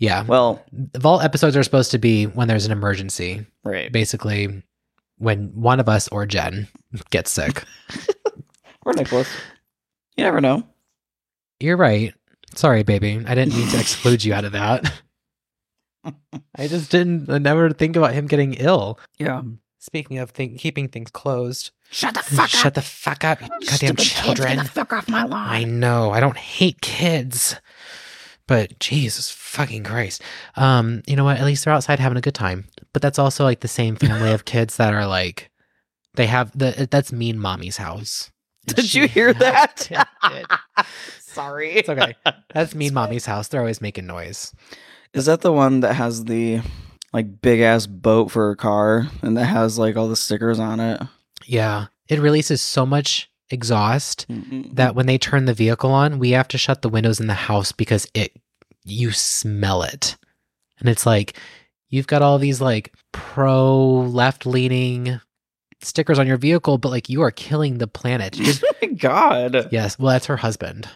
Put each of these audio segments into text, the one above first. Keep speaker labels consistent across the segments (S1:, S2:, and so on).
S1: Yeah.
S2: Well,
S1: Vault episodes are supposed to be when there's an emergency.
S2: right.
S1: Basically, when one of us or Jen gets sick.
S2: Or Nicholas. You never know.
S1: You're right. Sorry, baby. I didn't mean to exclude you out of that. I just didn't I never think about him getting ill.
S2: Yeah.
S1: Speaking of thing, keeping things closed.
S3: Shut the fuck up.
S1: Shut
S3: up.
S1: the fuck up, you goddamn
S3: Stupid kids,
S1: children.
S3: Get the fuck off my lawn.
S1: I know. I don't hate kids. But Jesus fucking Christ. Um, you know what? At least they're outside having a good time. But that's also like the same family of kids that are like they have the that's mean mommy's house. And
S2: Did you hear that?
S1: Did.
S2: Sorry.
S1: It's okay. That's mean mommy's house. They're always making noise.
S2: Is that the one that has the like big ass boat for a car and that has like all the stickers on it?
S1: Yeah. It releases so much exhaust
S2: Mm-mm.
S1: that when they turn the vehicle on, we have to shut the windows in the house because it you smell it. And it's like you've got all these like pro left leaning stickers on your vehicle, but like you are killing the planet. Just
S2: oh my god.
S1: yes, well that's her husband.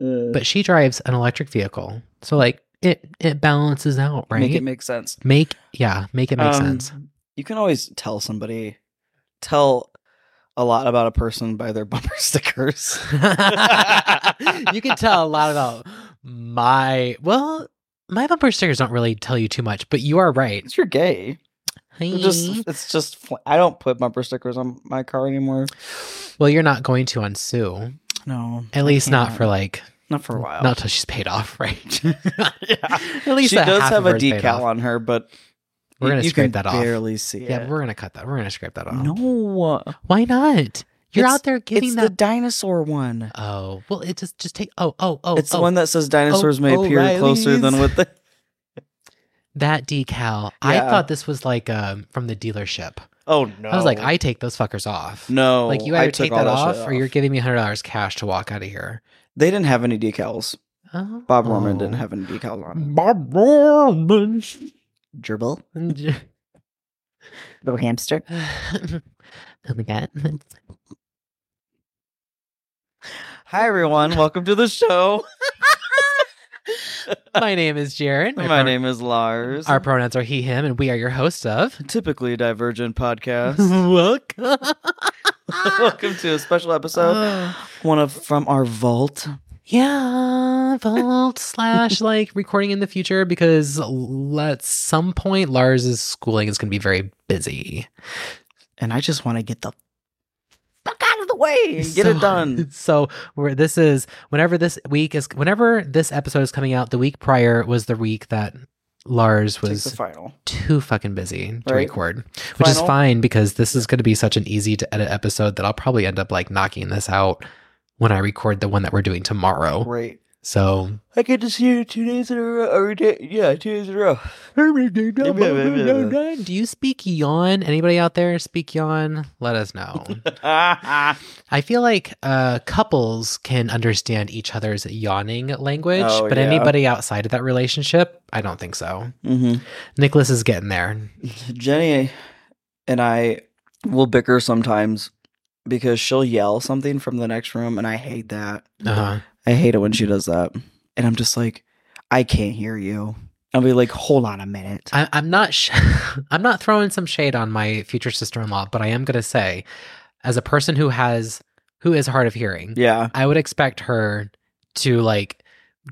S2: Uh,
S1: But she drives an electric vehicle. So like it it balances out, right?
S2: make it make sense.
S1: Make yeah, make it make
S2: Um,
S1: sense.
S2: You can always tell somebody, tell a lot about a person by their bumper stickers.
S1: you can tell a lot about my well my bumper stickers don't really tell you too much but you are right
S2: you're gay. It just it's just I don't put bumper stickers on my car anymore.
S1: well you're not going to on sue
S2: No,
S1: at
S2: I
S1: least not
S2: can't.
S1: for like
S2: not for a while.
S1: not till she's paid off right
S2: yeah.
S1: at least
S2: she does have a
S1: her is paid
S2: decal on her, but
S1: We're gonna
S2: you
S1: scrape that off.
S2: Barely see it.
S1: yeah we're gonna cut that we're gonna scrape that off
S2: no,
S1: why not you're
S2: It's-
S1: out there getting
S2: it's
S1: that
S2: the dinosaur one.
S1: oh well it just just take oh oh oh
S2: it's the one that says dinosaurs may
S1: oh,
S2: appear closer than with the.
S1: that decal i thought this was like um from the dealership
S2: Oh no!
S1: i was like i take those fuckers off
S2: no.
S1: Like you either take
S2: all
S1: that
S2: shit
S1: off, or you're giving me hundred dollars cash to walk out of here.
S2: They didn't have any decals.
S1: Oh.
S2: Bob Mormon didn't have any decals on.
S1: Bob Mormon.
S2: Gerbil.
S3: Little hamster.
S1: my god.
S2: Hi everyone, welcome to the show.
S1: My name is Jared.
S2: My name is Larz.
S1: Our pronouns are he, him, and we are your hosts of
S2: typically divergent podcast.
S1: Welcome.
S2: welcome to a special episode, one of from our vault.
S1: Yeah, vault slash like recording in the future because l- at some point Larz's schooling is going to be very busy.
S2: And I just want to get the fuck out of the way and get it done.
S1: So where this is whenever this week is whenever this episode is coming out, the week prior was the week that Lars was
S2: final.
S1: too fucking busy to
S2: Right.
S1: record. Which is fine because this is going to be such an easy to edit episode that I'll probably end up like knocking this out when I record the one that we're doing tomorrow.
S2: Right.
S1: So
S2: I get to see you two days in a row. Or day, yeah, two days in a row.
S1: do you speak yawn? Anybody out there speak yawn? Let us know. I feel like uh, couples can understand each other's yawning language,
S2: Oh,
S1: but
S2: yeah.
S1: anybody outside of that relationship, I don't think so.
S2: hmm
S1: Nicholas is getting there.
S2: Jenny and I will bicker sometimes because she'll yell something from the next room, and I hate that.
S1: Uh-huh.
S2: I hate it when she does that. And I'm just like, I can't hear you. I'll be like, hold on a minute.
S1: I, I'm not. Sh- I'm not throwing some shade on my future sister-in-law, but I am going to say, as a person who has who is hard of hearing,
S2: yeah.
S1: I would expect her to like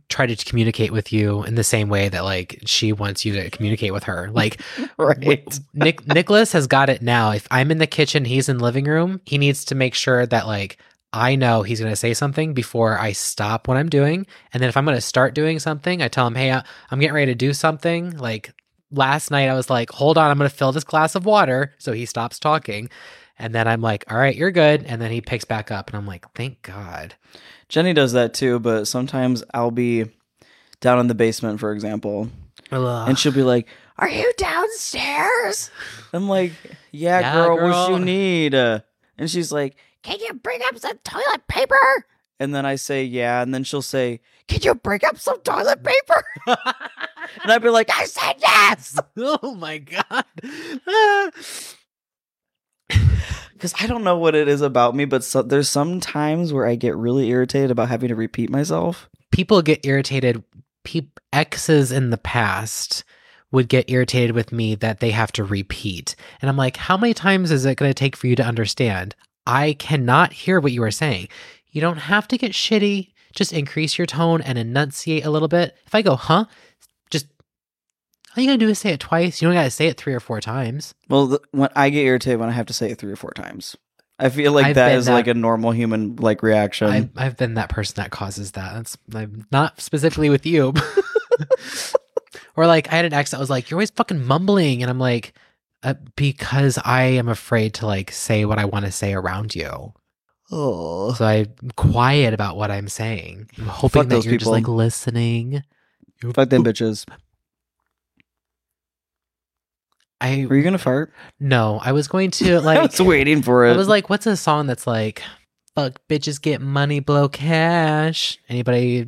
S1: try to communicate with you in the same way that like she wants you to communicate with her. Like
S2: Right.
S1: Nick Nicholas has got it now. If I'm in the kitchen, he's in the living room. He needs to make sure that like I know he's going to say something before I stop what I'm doing. And then if I'm going to start doing something, I tell him, "Hey, I'm getting ready to do something." Like last night I was like, "Hold on, I'm going to fill this glass of water." So he stops talking. And then I'm like, "All right, you're good." And then he picks back up and I'm like, "Thank God."
S2: Jenny does that too, but sometimes I'll be down in the basement, for example, and she'll be like,
S3: Are you downstairs?
S2: I'm like, yeah,
S1: Yeah,
S2: girl, what
S1: girl."
S2: you need? Uh, and she's like,
S3: Can you bring up some toilet paper?
S2: and then I say, yeah, and then she'll say,
S3: Can you bring up some toilet paper?
S2: and I'd be like,
S3: I said yes.
S1: oh my god. Ah.
S2: because I don't know what it is about me, but so, there's some times where I get really irritated about having to repeat myself.
S1: People get irritated peop exes in the past would get irritated with me that they have to repeat. And I'm like, how many times is it going to take for you to understand? I cannot hear what you are saying. You don't have to get shitty. Just increase your tone and enunciate a little bit. If I go, huh? All you gotta do is say it twice. You don't gotta say it three or four times.
S2: Well, th- when I get irritated when I have to say it three or four times, I feel like
S1: I've
S2: that is
S1: that-
S2: like a normal human like reaction.
S1: I've, I've been that person that causes that. That's I'm not specifically with you. or like I had an ex that was like, "You're always fucking mumbling," and I'm like, uh, "Because I am afraid to like say what I want to say around you."
S2: oh,
S1: So I'm quiet about what I'm saying. I'm hoping
S2: Fuck
S1: that you're just like listening.
S2: fuck them bitches.
S1: I
S2: Were you gonna fart?
S1: no, I was going to
S2: I
S1: like
S2: was waiting for it.
S1: I was like, what's a song that's like, fuck bitches get money, blow cash? Anybody,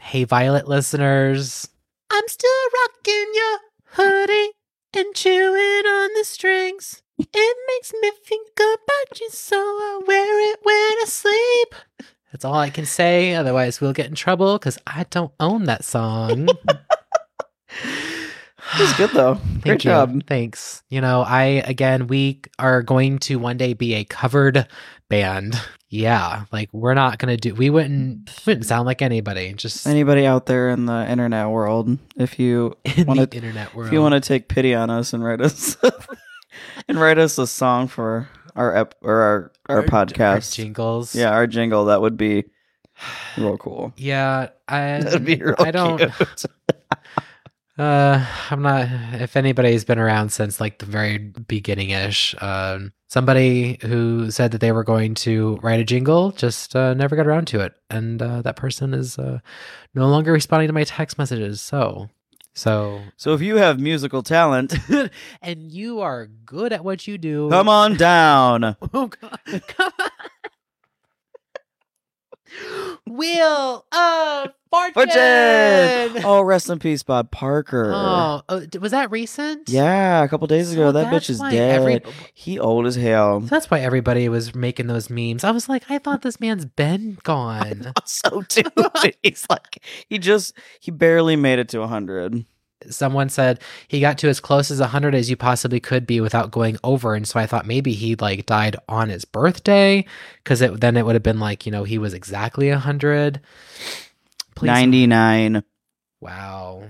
S1: hey Violet listeners? I'm still rocking your hoodie and chewing on the strings. It makes me think about you, so I wear it when I sleep. That's all I can say. Otherwise, we'll get in trouble because I don't own that song.
S2: it's good though. Great
S1: Thank you.
S2: job.
S1: Thanks. You know, I again, we are going to one day be a covered band. Yeah, like we're not gonna do. We wouldn't wouldn't sound like anybody. Just
S2: Anybody out there in the internet world, if you
S1: in
S2: wanna-
S1: internet world.
S2: if you want to take pity on us and write us and write us a song for our ep or our our, podcast,
S1: jingles.
S2: yeah, our jingle, that would be real cool.
S1: yeah. I
S2: That'd be real
S1: I don't. Uh, I'm not. If anybody's been around since like the very beginning ish, um, somebody who said that they were going to write a jingle just uh, never got around to it, and uh, that person is uh, no longer responding to my text messages. So, so,
S2: So if you have musical talent,
S1: and you are good at what you do.
S2: come on down.
S1: Oh, God. Come on. Wheel of Fortune.
S2: Fortune! Oh, rest in peace, Bob Barker.
S1: Oh, oh, was that recent?
S2: Yeah, a couple days ago,
S1: So
S2: that bitch is dead.
S1: every-
S2: He old as hell.
S1: So that's why everybody was making those memes. I was like, I thought this man's been gone.
S2: so too. He's like, he just, he barely made it to 100.
S1: Someone said he got to as close as 100 as you possibly could be without going over. And so I thought maybe he like died on his birthday because it, then it would have been like, you know, he was exactly 100. Please.
S2: 99.
S1: Wow.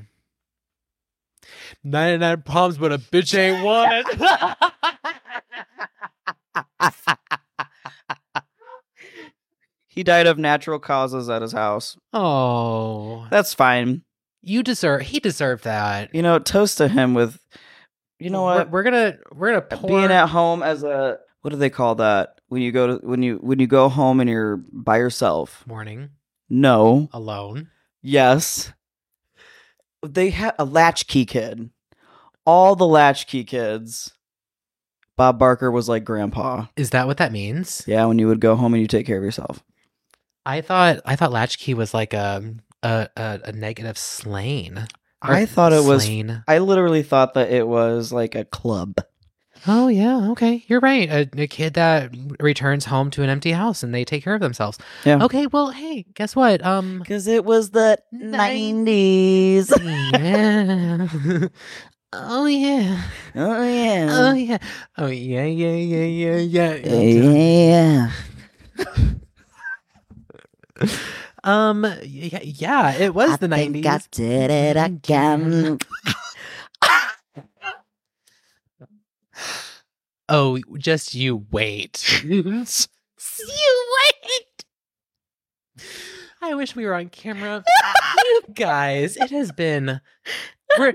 S1: 99 problems, but a bitch ain't one.
S2: He died of natural causes at his house.
S1: oh,
S2: That's fine.
S1: You deserve, he deserved that.
S2: You know, toast to him with, you know
S1: We're-
S2: what?
S1: We're, gonna, we're gonna uh, pour.
S2: Being at home as a, what do they call that? When you go to, when you, when you go home and you're by yourself.
S1: morning
S2: No.
S1: alone.
S2: Yes. They had a latchkey kid. All the latchkey kids. Bob Barker was like grandpa.
S1: Is that what that means?
S2: Yeah, when you would go home and you take care of yourself.
S1: I thought I thought latchkey was like a a a, a negative slain.
S2: I thought it was
S1: slain.
S2: I literally thought that it was like a club.
S1: Oh yeah, okay, you're right. A, a kid that returns home to an empty house and they take care of themselves.
S2: Yeah.
S1: Okay, well, hey, guess what? Um,
S2: Because it was the 90s.
S1: yeah. oh yeah.
S2: Oh, yeah.
S1: Oh
S2: yeah.
S1: Oh yeah. Oh yeah. Yeah. Yeah. Yeah. Yeah.
S2: Yeah.
S1: Um. Yeah. It was the nineties.
S3: I did it again.
S1: Oh, just you wait. you wait. I wish we were on camera. you guys, it has been we're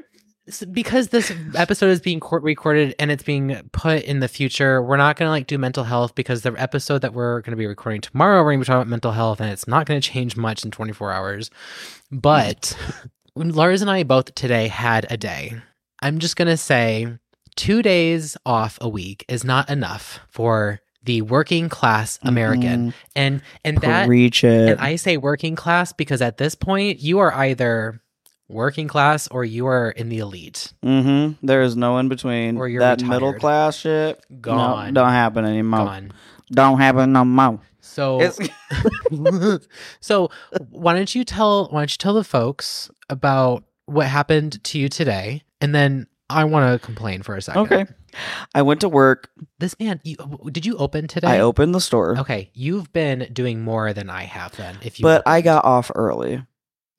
S1: because this episode is being court recorded and it's being put in the future. We're not gonna like do mental health because the episode that we're gonna be recording tomorrow, we're gonna be talking about mental health, and it's not gonna change much in 24 hours. But when Larz and I both today had a day. I'm just gonna say two days off a week is not enough for the working class mm-hmm. American. And and that
S2: it.
S1: and I say working class because at this point you are either working class or you are in the elite.
S2: mm-hmm. There is no in between.
S1: Or you're
S2: that
S1: retired.
S2: middle class shit. no,
S1: Gone.
S2: don't happen anymore.
S1: Gone.
S2: Don't happen no more.
S1: So so why don't you tell why don't you tell the folks about what happened to you today and then I want to complain for a second.
S2: okay. I went to work.
S1: This man, you, did you open today?
S2: I opened the store,
S1: Okay, you've been doing more than I have then. If you
S2: but I got off early.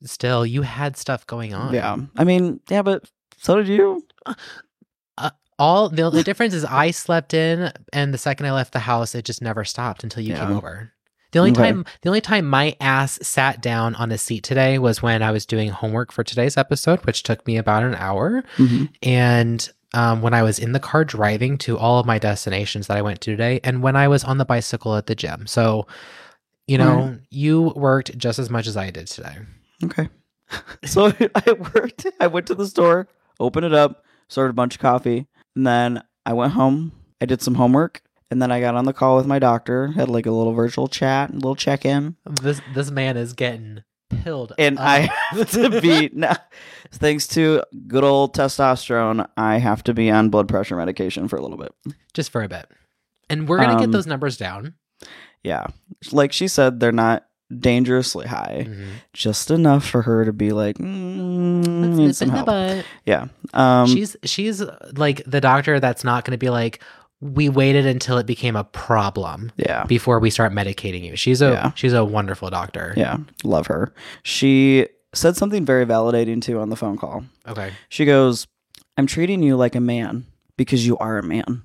S1: Still you had stuff going on.
S2: Yeah. I mean, yeah, but so did you.
S1: All the only difference is I slept in, and the second I left the house, it just never stopped until you came over. The only
S2: Okay.
S1: time, the only time my ass sat down on a seat today was when I was doing homework for today's episode, which took me about an hour.
S2: Mhm.
S1: And um, when I was in the car driving to all of my destinations that I went to today, and when I was on the bicycle at the gym. So, you know,
S2: Right.
S1: you worked just as much as I did today.
S2: Okay. so I worked. I went to the store, opened it up, started a bunch of coffee, and then I went home. I did some homework, and then I got on the call with my doctor. Had like a little virtual chat, a little check in,
S1: This this man is getting pilled,
S2: and
S1: up.
S2: I have to be now. Thanks to good old testosterone, I have to be on blood pressure medication for a little bit.
S1: just for a bit, and we're gonna get
S2: Um,
S1: those numbers down.
S2: Yeah, like she said, they're not dangerously high,
S1: Mhm.
S2: just enough for her to be like, mm,
S1: Let's
S2: need
S1: nip
S2: some
S1: in the
S2: help.
S1: butt.
S2: Yeah. Um,
S1: she's she's like the doctor that's not going to be like we waited until it became a problem
S2: yeah.
S1: before we start medicating you. She's a
S2: Yeah.
S1: she's a wonderful doctor.
S2: Yeah, love her. She said something very validating too on the phone call.
S1: Okay.
S2: She goes, "I'm treating you like a man because you are a man."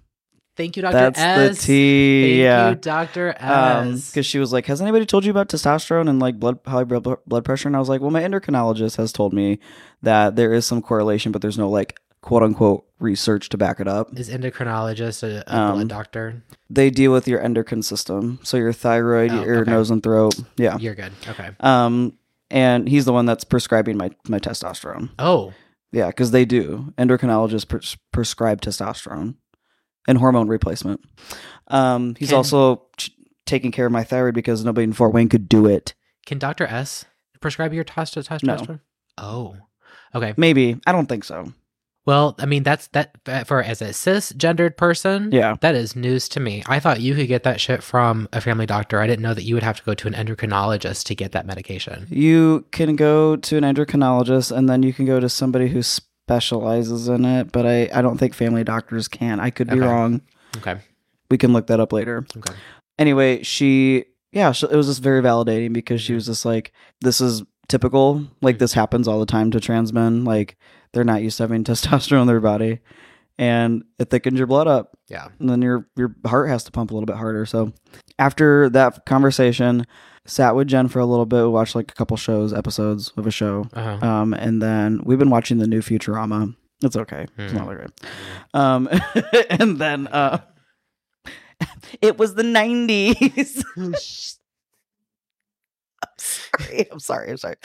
S1: Thank you, Doctor
S2: That's
S1: S.
S2: the T.
S1: Thank
S2: yeah.
S1: you, Doctor
S2: Um,
S1: S.
S2: because she was like, "Has anybody told you about testosterone and like blood high blood blood pressure?" And I was like, "Well, my endocrinologist has told me that there is some correlation, but there's no like quote unquote research to back it up.
S1: is endocrinologist a, a
S2: Um,
S1: blood doctor?
S2: They deal with your endocrine system, so your thyroid,
S1: Oh,
S2: your
S1: okay.
S2: nose and throat. Yeah.
S1: You're good. Okay.
S2: Um, and he's the one that's prescribing my my testosterone.
S1: Oh,
S2: Yeah, because they do. Endocrinologists pres- prescribe testosterone and hormone replacement. Um, he's
S1: Can-
S2: also ch- taking care of my thyroid because nobody in Fort Wayne could do it.
S1: can Doctor S prescribe your testo- testosterone? Oh. Okay.
S2: Maybe I don't think so.
S1: Well, I mean that's that for as a cisgendered person.
S2: Yeah,
S1: That is news to me. I thought you could get that shit from a family doctor. I didn't know that you would have to go to an endocrinologist to get that medication.
S2: you can go to an endocrinologist and then you can go to somebody who specializes in it. But I I don't think family doctors can. I could be
S1: Okay.
S2: wrong.
S1: Okay.
S2: We can look that up later.
S1: Okay.
S2: anyway, she yeah, so it was just very validating because she mm-hmm. was just like, "This is typical. Like mm-hmm. this happens all the time to trans men. Like they're not used to having testosterone in their body, and it thickens your blood up,
S1: Yeah.
S2: and then your your heart has to pump a little bit harder." So after that conversation, sat with Jen for a little bit. We watched like a couple shows, episodes of a show,
S1: Uh-huh.
S2: um, and then we've been watching the new Futurama. It's okay. It's
S1: Mhm.
S2: not really great. Um, and then uh, it was the nineties. sorry. I'm sorry. I'm sorry.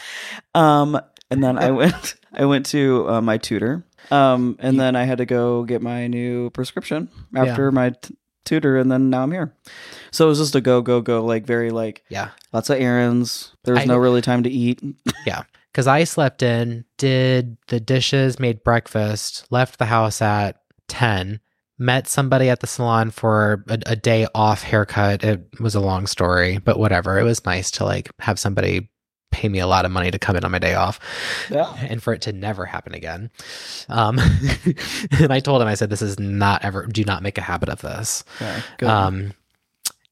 S2: Um, and then I went. I went to uh, my tutor. Um, and
S1: You-
S2: then I had to go get my new prescription
S1: Yeah.
S2: after my t- tutor, and then now I'm here. So it was just a go, go, go. Like very like
S1: Yeah.
S2: lots of errands. There was
S1: I-
S2: no really time to eat. Yeah.
S1: Because I slept in, did the dishes, made breakfast, left the house at 10, met somebody at the salon for a, a day off haircut. It was a long story, but whatever. It was nice to like have somebody pay me a lot of money to come in on my day off.
S2: Yeah.
S1: and for it to never happen again. Um, and I told him, I said, this is not ever, do not make a habit of this.
S2: Yeah.
S1: Um,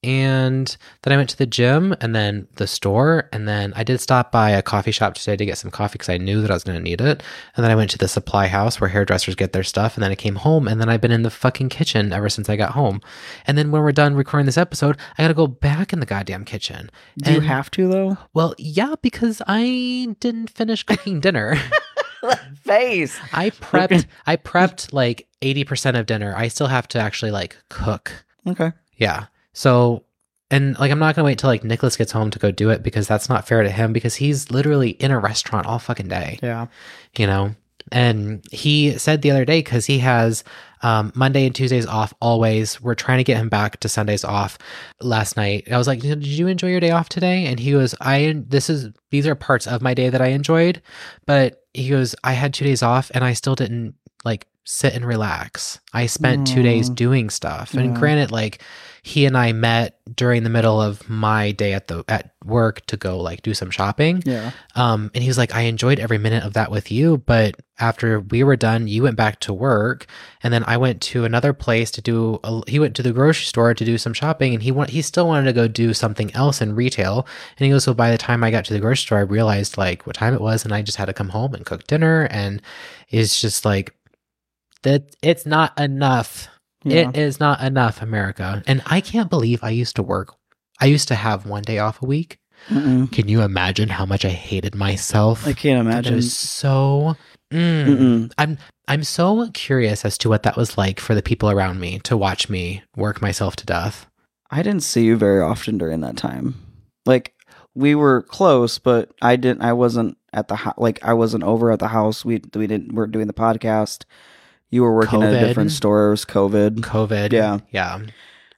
S1: and then I went to the gym and then the store. And then I did stop by a coffee shop today to get some coffee because I knew that I was going to need it. And then I went to the supply house where hairdressers get their stuff. And then I came home and then I've been in the fucking kitchen ever since I got home. And then when we're done recording this episode, I got to go back in the goddamn kitchen.
S2: Do you have to though?
S1: Well, yeah, because I didn't finish cooking dinner.
S2: Face.
S1: I prepped I prepped like 80% of dinner. I still have to actually like cook.
S2: Okay.
S1: Yeah. So and like I'm not going to wait till like Nicholas gets home to go do it because that's not fair to him because he's literally in a restaurant all fucking day,
S2: Yeah.
S1: you know. And he said the other day cuz he has um, Monday and Tuesdays off always. We're trying to get him back to Sundays off. Last night, I was like, "Did you enjoy your day off today?" And he goes, "I this is these are parts of my day that I enjoyed, but he goes, I had two days off and I still didn't like sit and relax. I spent two days
S2: Mm.
S1: doing stuff. And
S2: Yeah.
S1: granted, like he and I met during the middle of my day at the at work to go like do some shopping.
S2: Yeah.
S1: Um, and he was like, I enjoyed every minute of that with you, but after we were done, you went back to work, and then I went to another place to do. A, he went to the grocery store to do some shopping, and he want he still wanted to go do something else in retail. And he goes, so by the time I got to the grocery store, I realized like what time it was, and I just had to come home and cook dinner, and it's just like that. It's not enough.
S2: Yeah.
S1: It is not enough, America. And I can't believe I used to work. I used to have one day off a week.
S2: Mm-mm.
S1: Can you imagine how much I hated myself?
S2: I can't imagine.
S1: so. Mm. I'm I'm so curious as to what that was like for the people around me to watch me work myself to death.
S2: I didn't see you very often during that time. Like we were close, but I didn't. I wasn't at the house. Like I wasn't over at the house. We we didn't. We're doing the podcast. You were working at a different stores, COVID.
S1: COVID.
S2: Yeah.
S1: Yeah.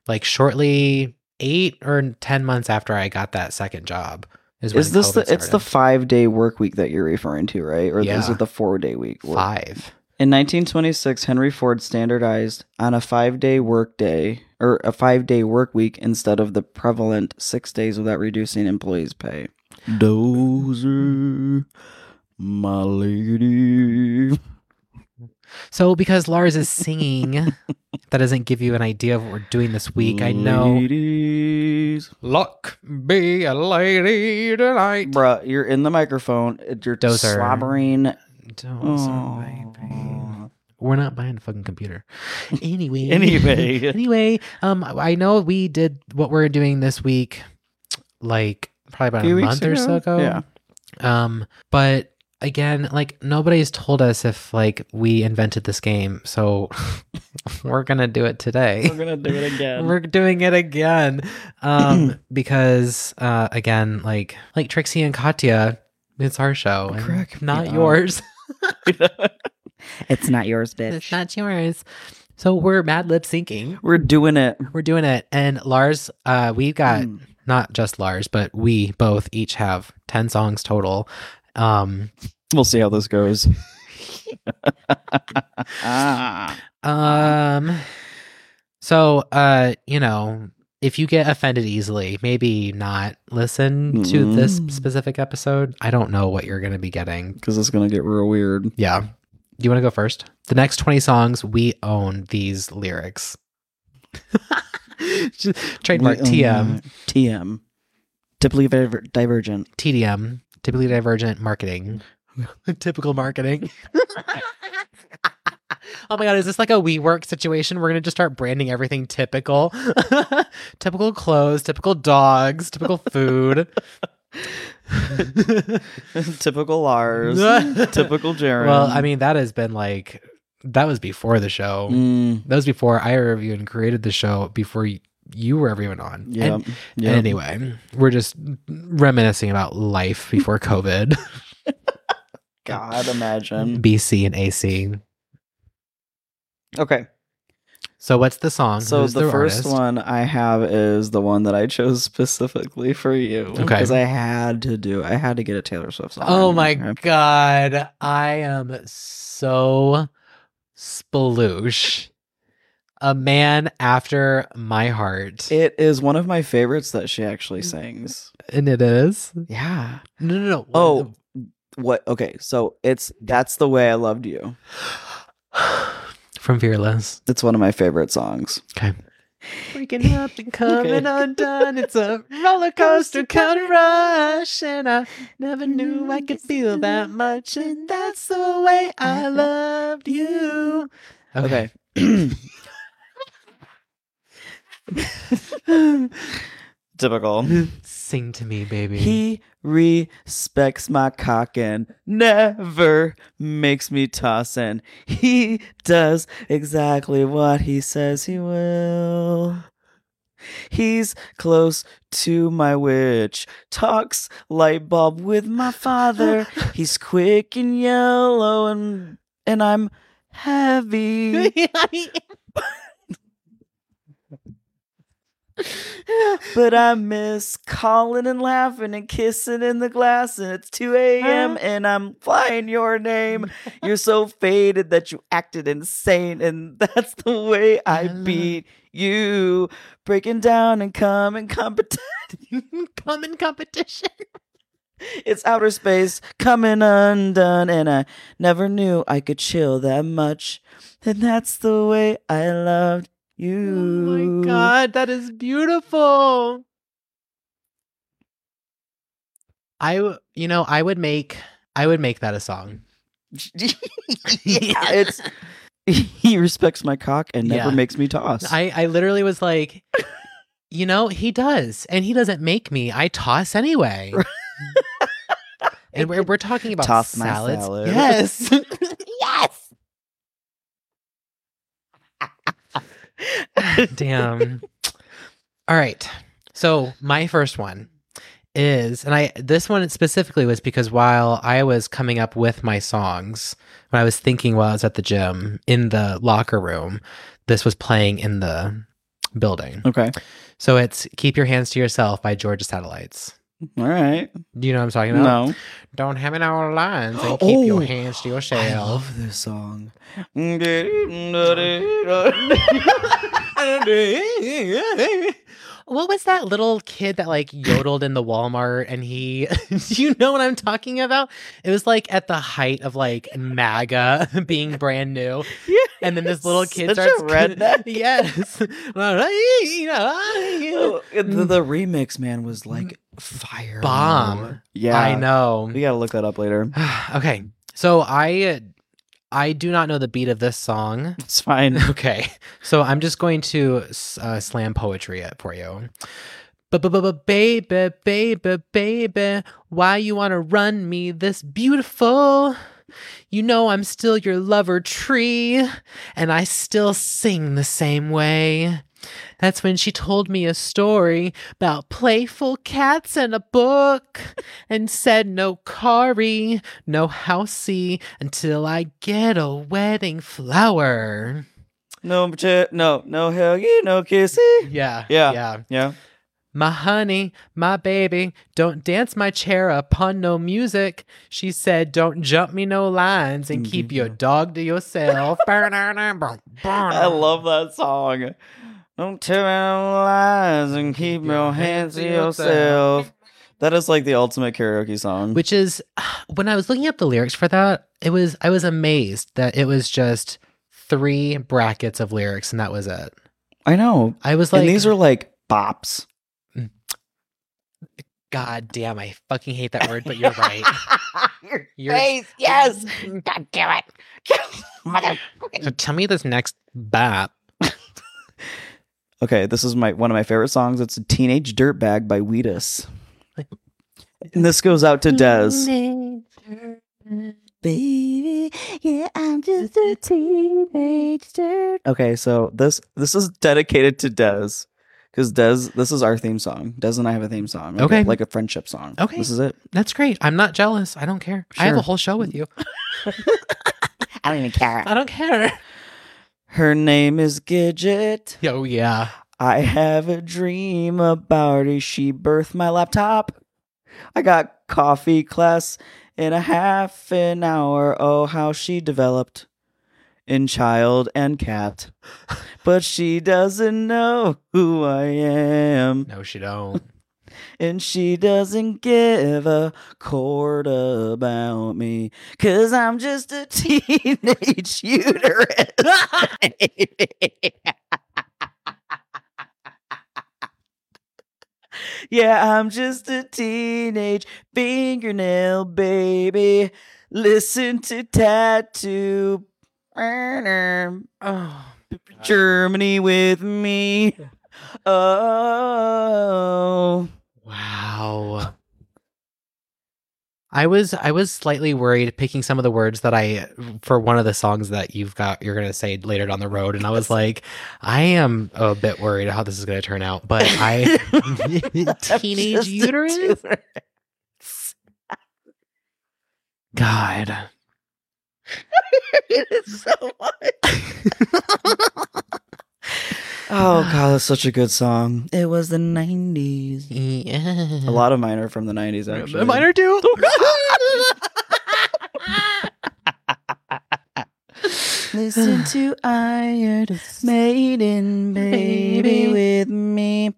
S1: Like shortly eight or ten months after I got that second job is when
S2: Is this the?
S1: COVID
S2: It's the five day work week that you're referring to, right? Or is it the four day week? work?
S1: five.
S2: In 1926, Henry Ford standardized on a five day work day or a five day work week instead of the prevalent six days without reducing employees' pay. Dozer, my lady.
S1: So because Larz is singing, that doesn't give you an idea of what we're doing this week. I know.
S2: Ladies.
S1: Luck be a lady tonight.
S2: Bruh, you're in the microphone. It- You're
S1: Dozer.
S2: slobbering.
S1: Don't baby. We're not buying a fucking computer. Anyway.
S2: Anyway.
S1: anyway, um, I know we did what we're doing this week, like probably about
S2: Few
S1: a
S2: weeks
S1: month or so
S2: ago?
S1: ago.
S2: Yeah.
S1: Um, but again, like nobody's told us if like we invented this game, so we're gonna do it today.
S2: We're going to do it again.
S1: We're doing it again. Um, because uh again, like like Trixie and Katya, it's our show. and
S2: Correct.
S1: Not
S2: Yeah.
S1: yours.
S3: It's not yours, bitch.
S1: it's not yours. So we're mad lip syncing.
S2: We're doing it.
S1: We're doing it. And Larz, uh, we've got
S2: Mm.
S1: not just Larz, but we both each have 10 songs total. Um,
S2: We'll see how this goes. ah.
S1: um, so, uh, you know, if you get offended easily, maybe not listen to this specific episode. I don't know what you're going to be getting.
S2: Because it's going to get real weird.
S1: Yeah. Do you want to go first? The next 20 songs, we own these lyrics. Trademark TM.
S2: TM. Typically diver- divergent.
S1: TDM, typically divergent marketing. Typical marketing. oh my god, is this like a WeWork situation? We're gonna just start branding everything typical. typical clothes, typical dogs, typical food.
S2: Typical Larz. Typical Jared.
S1: well, I mean, that has been like that was before the show.
S2: Mm,
S1: That was before I ever even created the show, before you were even on.
S2: yeah.
S1: And-
S2: yeah.
S1: Anyway, we're just reminiscing about life before COVID,
S2: God, imagine.
S1: BC and AC.
S2: Okay.
S1: So what's the song?
S2: So
S1: Who's
S2: the, first
S1: artist?
S2: one I have is the one that I chose specifically for you.
S1: Okay.
S2: Because I had to do I had to get a Taylor Swift song.
S1: Oh my god, I am so sploosh. A man after my heart,
S2: It is one of my favorites that she actually mm. sings.
S1: and it is.
S2: Yeah.
S1: No, no, no.
S2: Oh, what? Okay, so it's that's the way I loved you.
S1: from Fearless.
S2: It's one of my favorite songs.
S1: Okay. Waking up and coming
S2: Okay.
S1: undone. It's a roller coaster kind of rush, and I never knew I mm-hmm. could feel that much, and that's the way I loved you.
S2: Okay. Typical.
S1: Sing to me, baby.
S2: He respects my cock and never makes me toss, tossin'. He does exactly what he says he will. He's close to my witch, talks light bulb with my father. He's quick and yellow and and I'm heavy. but I miss calling and laughing and kissing in the glass, and it's 2 a.m. Uh-huh. and I'm flying your name. You're so faded that you acted insane, and that's the way I beat you. Breaking down and coming competition.
S1: Come in competition.
S2: It's outer space coming undone, and I never knew I could chill that much. And that's the way I loved you.
S1: Oh my god, that is beautiful. I, you know, I would make, I would make that a song.
S2: yeah, it's he respects my cock and never
S1: Yeah.
S2: makes me toss.
S1: I, I literally was like, you know, he does, and he doesn't make me. I toss anyway. and we're we're talking about
S2: Toss my
S1: salads.
S2: salad.
S1: Yes. Damn. All right. So my first one is, and I this one specifically was because while I was coming up with my songs, when I was thinking while I was at the gym in the locker room, this was playing in the building.
S2: okay,
S1: So it's "Keep Your Hands to Yourself" by Georgia Satellites.
S2: All right.
S1: Do you know what I'm talking about?
S2: No,
S1: Don't have it all lines and keep your
S2: Oh,
S1: hands to
S2: I
S1: yourself.
S2: love this song.
S1: What was that little kid that like yodeled in the Walmart and he do you know what I'm talking about? It was like at the height of like MAGA being brand new. Yeah. And then this little kid
S2: Such a
S1: starts
S2: redneck.
S1: Yes.
S2: The, the remix man was like fire
S1: Bomb.
S2: Yeah,
S1: I know.
S2: We gotta look that up later.
S1: okay. So I I do not know the beat of this song.
S2: It's fine.
S1: Okay. So I'm just going to uh, slam poetry it for you. Baby, baby, baby, why you want to run me this beautiful? You know I'm still your lover tree, and I still sing the same way. That's when she told me a story about playful cats and a book, and said no carry, no housey, until I get a wedding flower.
S2: No, no, no huggy, no kissy.
S1: Yeah.
S2: Yeah.
S1: Yeah.
S2: Yeah.
S1: My honey, my baby, don't dance my chair upon no music. She said, don't jump me no lines and keep mm-hmm. your dog to yourself.
S2: I love that song. Don't tell no lies and keep your hands to yourself. That is like the ultimate karaoke song.
S1: Which is, when I was looking up the lyrics for that, it was, I was amazed that it was just three brackets of lyrics and that was it.
S2: I know.
S1: I was like,
S2: and these are like bops. Mm.
S1: God damn, I fucking hate that word, but you're right.
S2: Your
S1: You're-
S2: face, yes.
S3: God damn it. Mother.
S1: So tell me this next bap.
S2: Okay, this is my one of my favorite songs. It's a "Teenage Dirtbag" by Wheatus. And this goes out to Dez.
S3: Baby, yeah, I'm just a teenage dirt.
S2: Okay, so this this is dedicated to Dez because Dez. This is our theme song. Dez and I have a theme song. like a-
S1: Okay.
S2: like a friendship song.
S1: Okay.
S2: this is it.
S1: That's great. I'm not jealous. I don't care. I have a whole show with you.
S3: I don't even care.
S1: I don't care.
S2: Her name is Gidget.
S1: Oh yeah.
S2: I have a dream about her. She birthed my laptop. I got coffee class in a half an hour. Oh, how she developed in child and cat. But she doesn't know who I am.
S1: No, she don't.
S2: And she doesn't give a chord about me. Cause I'm just a teenage uterus. yeah, I'm just a teenage fingernail baby. Listen to tattoo.
S1: Oh.
S2: Germany with me. Oh.
S1: Wow. I was I was slightly worried picking some of the words that I for one of the songs that you've got you're gonna say later down the road, and I was like, I am a bit worried how this is gonna turn out. But I teenage
S2: Just a
S1: uterus?
S2: uterus.
S1: God.
S2: it is so much. Oh god, that's such a good song. It was the nineties.
S1: Yeah.
S2: A lot of mine are from the nineties actually.
S1: Mine are too.
S2: Listen to Iron Maiden, baby,
S1: Baby.
S2: with me.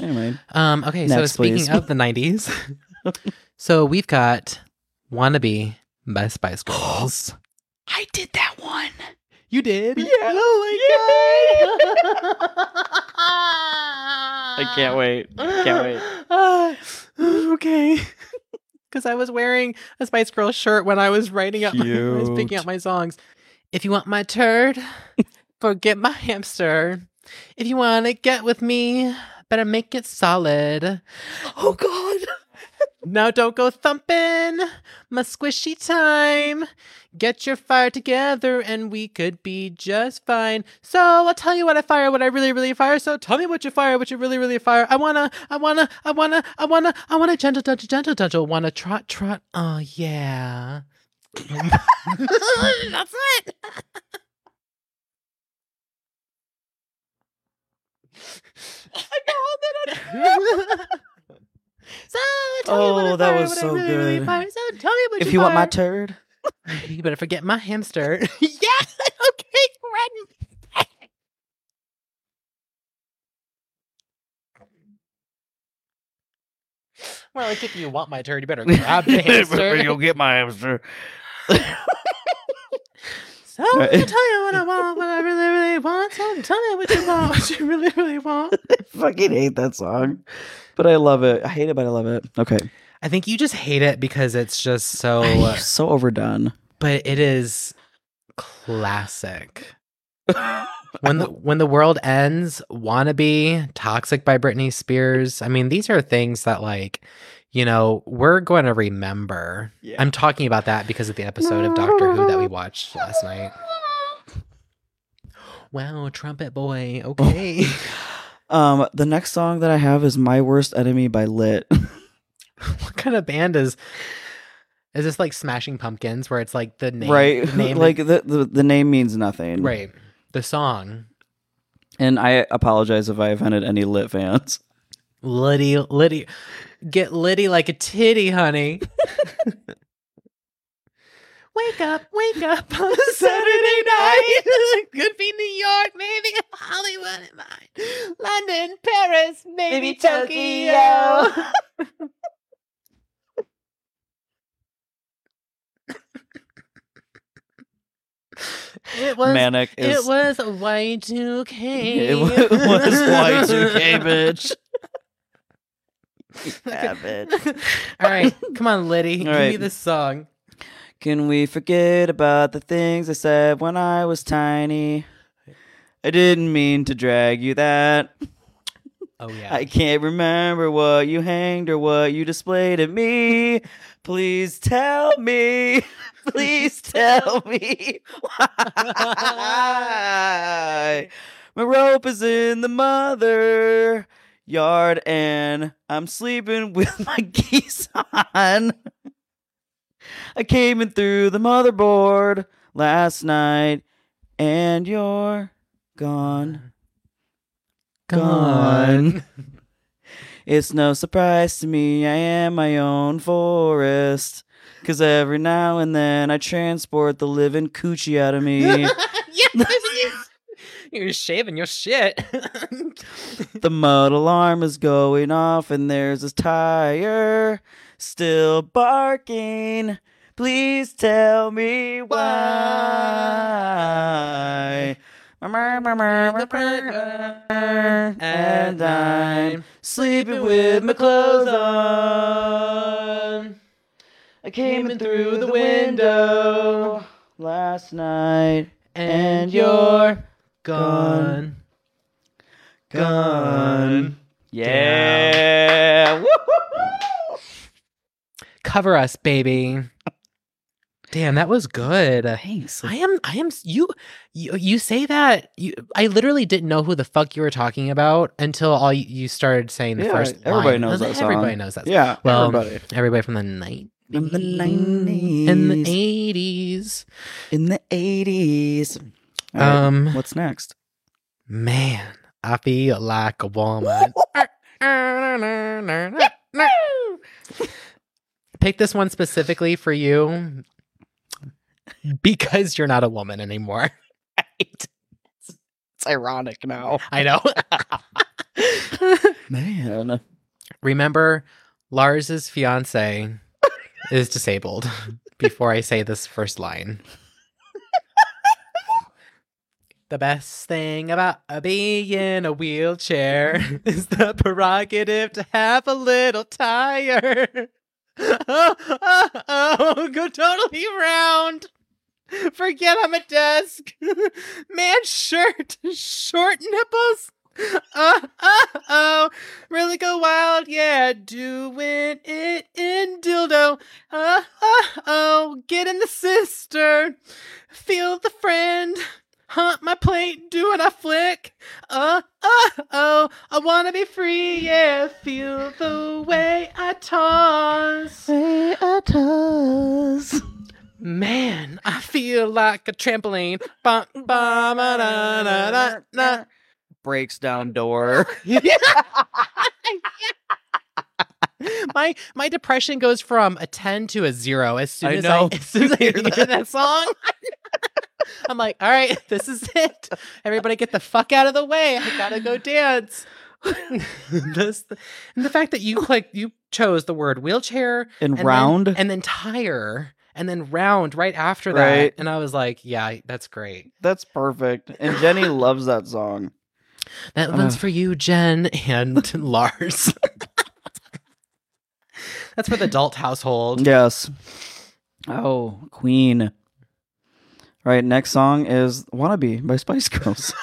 S2: Anyway,
S1: Um, okay, so speaking
S2: please.
S1: of the 90s, so we've got Wannabe by Spice Girls.
S2: I did that one.
S1: You did?
S2: Yeah.
S1: Oh my god.
S2: I can't wait. Can't wait.
S1: Uh, okay. Because I was wearing a Spice Girl shirt when I was writing up, my, I was picking out my songs. If you want my turd, forget my hamster. If you want to get with me, better make it solid.
S2: Oh god.
S1: Now don't go thumping my squishy time. Get your fire together and we could be just fine. So I'll tell you what I fire, what I really, really fire. So tell me what you fire, what you really, really fire. I wanna, I wanna, I wanna, I wanna, I wanna gentle, gentle, gentle, gentle. Wanna trot, trot. Oh yeah. That's it. I can hold it. So tell me what oh, I
S2: Oh, that
S1: fire,
S2: was
S1: what I
S2: so
S1: really, really
S2: good.
S1: fire. So tell me what
S2: If you want my turd,
S1: You better forget my hamster. yeah. Okay, Red. Well, like if you want my turd, you better grab the hamster.
S2: You'll get my hamster.
S1: So
S2: Right.
S1: tell you what I want, what I really, really want. So tell me what you want, what you really, really want.
S2: I fucking hate that song, but I love it. I hate it, but I love it. Okay,
S1: I think you just hate it because it's just so.
S2: so overdone.
S1: but it is classic. when the when the world ends, wannabe, toxic by Britney Spears. I mean, these are things that like, you know, we're going to remember.
S2: Yeah.
S1: I'm talking about that because of the episode of Doctor Who that we watched last night. Wow, trumpet boy. Okay.
S2: Um, the next song that I have is "My Worst Enemy" by Lit.
S1: what kind of band is is this like Smashing Pumpkins where it's like the name
S2: right,
S1: the name
S2: like the, the the name means nothing.
S1: right. The song.
S2: and I apologize if I offended any Lit fans.
S1: Liddy, Liddy, get Liddy like a titty, honey. Wake up, wake up on a Saturday night. Could be New York, maybe Hollywood, it might. London, Paris, maybe, Tokyo. it was.
S2: Manic is
S1: It was Y2K.
S2: it wa- it was Y2K, bitch. Yeah, bitch.
S1: All right, come on, Liddy. Give me
S2: right.
S1: this song.
S2: Can we forget about the things I said when I was tiny? I didn't mean to drag you that.
S1: Oh yeah.
S2: I can't remember what you hanged or what you displayed at me. Please tell me. Please tell me why. My rope is in the mother yard and I'm sleeping with my geese on. I came in through the motherboard last night and you're gone. Gone. It's no surprise to me, I am my own forest. Cause every now and then I transport the living coochie out of me.
S1: yes, you're shaving your shit.
S2: the mud alarm is going off and there's a tire still barking. Please tell me why. And I'm sleeping with my clothes on. I came in through the window last night, and you're
S1: gone.
S2: gone. Yeah.
S1: Cover us, baby. Damn, that was good.
S2: Thanks.
S1: I am. I am. You. You. You say that. You. I literally didn't know who the fuck you were talking about until all you, you started saying the
S2: Yeah,
S1: first.
S2: everybody
S1: line.
S2: knows that
S1: like, Everybody knows that.
S2: Yeah.
S1: Well,
S2: everybody.
S1: Everybody from the night.
S2: In the
S1: In the eighties.
S2: In the eighties.
S1: Um.
S2: What's next?
S1: Man. I feel like a woman. Pick this one specifically for you because you're not a woman anymore.
S2: It's ironic now.
S1: I know.
S2: Man.
S1: Remember, Larz's fiance is disabled before I say this first line. The best thing about being in a wheelchair is the prerogative to have a little tire. Oh, oh, oh, go totally round. Forget I'm a desk. Man shirt, short nipples. Uh, uh, oh, really go wild, yeah, doing it in dildo. Uh, uh, oh, get in the sister, feel the friend, hunt my plate, doing a flick. Uh, uh, oh, I wanna be free, yeah, feel the way I toss.
S2: Say a toss.
S1: Man, I feel like a trampoline. Ba, ba, ba, da, da, da, da.
S2: Breaks down door.
S1: my my depression goes from a 10 to a 0 as soon
S2: I
S1: as
S2: know.
S1: I as soon as I
S2: Hear
S1: hear
S2: that.
S1: that song. I'm like, all right, this is it. Everybody get the fuck out of the way. I gotta go dance. this, and the fact that you like you chose the word wheelchair
S2: And,
S1: and then-
S2: round.
S1: and then tire and then round right after
S2: Right.
S1: that. And I was like, yeah, that's great.
S2: That's perfect. And Jenny loves that song.
S1: That one's
S2: Ugh.
S1: for you, Jen and Larz. that's for the adult household.
S2: Yes. Oh, Queen. Right, next song is Wannabe by Spice Girls.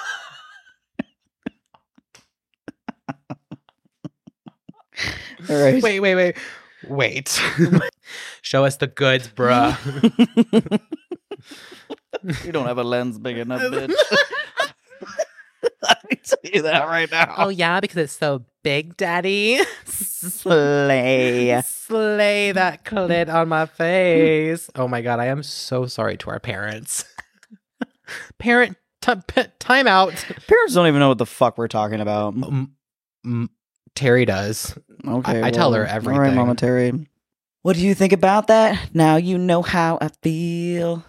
S2: All right.
S1: Wait, wait, wait. Wait. Show us the goods, bruh.
S2: you don't have a lens big enough, bitch. I can tell you that right now.
S1: oh, yeah, because it's so big, daddy.
S2: Slay.
S1: Slay that clit on my face. Oh my god, I am so sorry to our parents. Parent t- p- time out.
S2: Parents don't even know what the fuck we're talking about.
S1: M- m- Terry does.
S2: Okay.
S1: I tell her everything.
S2: All right. Mama Terry. What do you think about that? Now you know how I feel.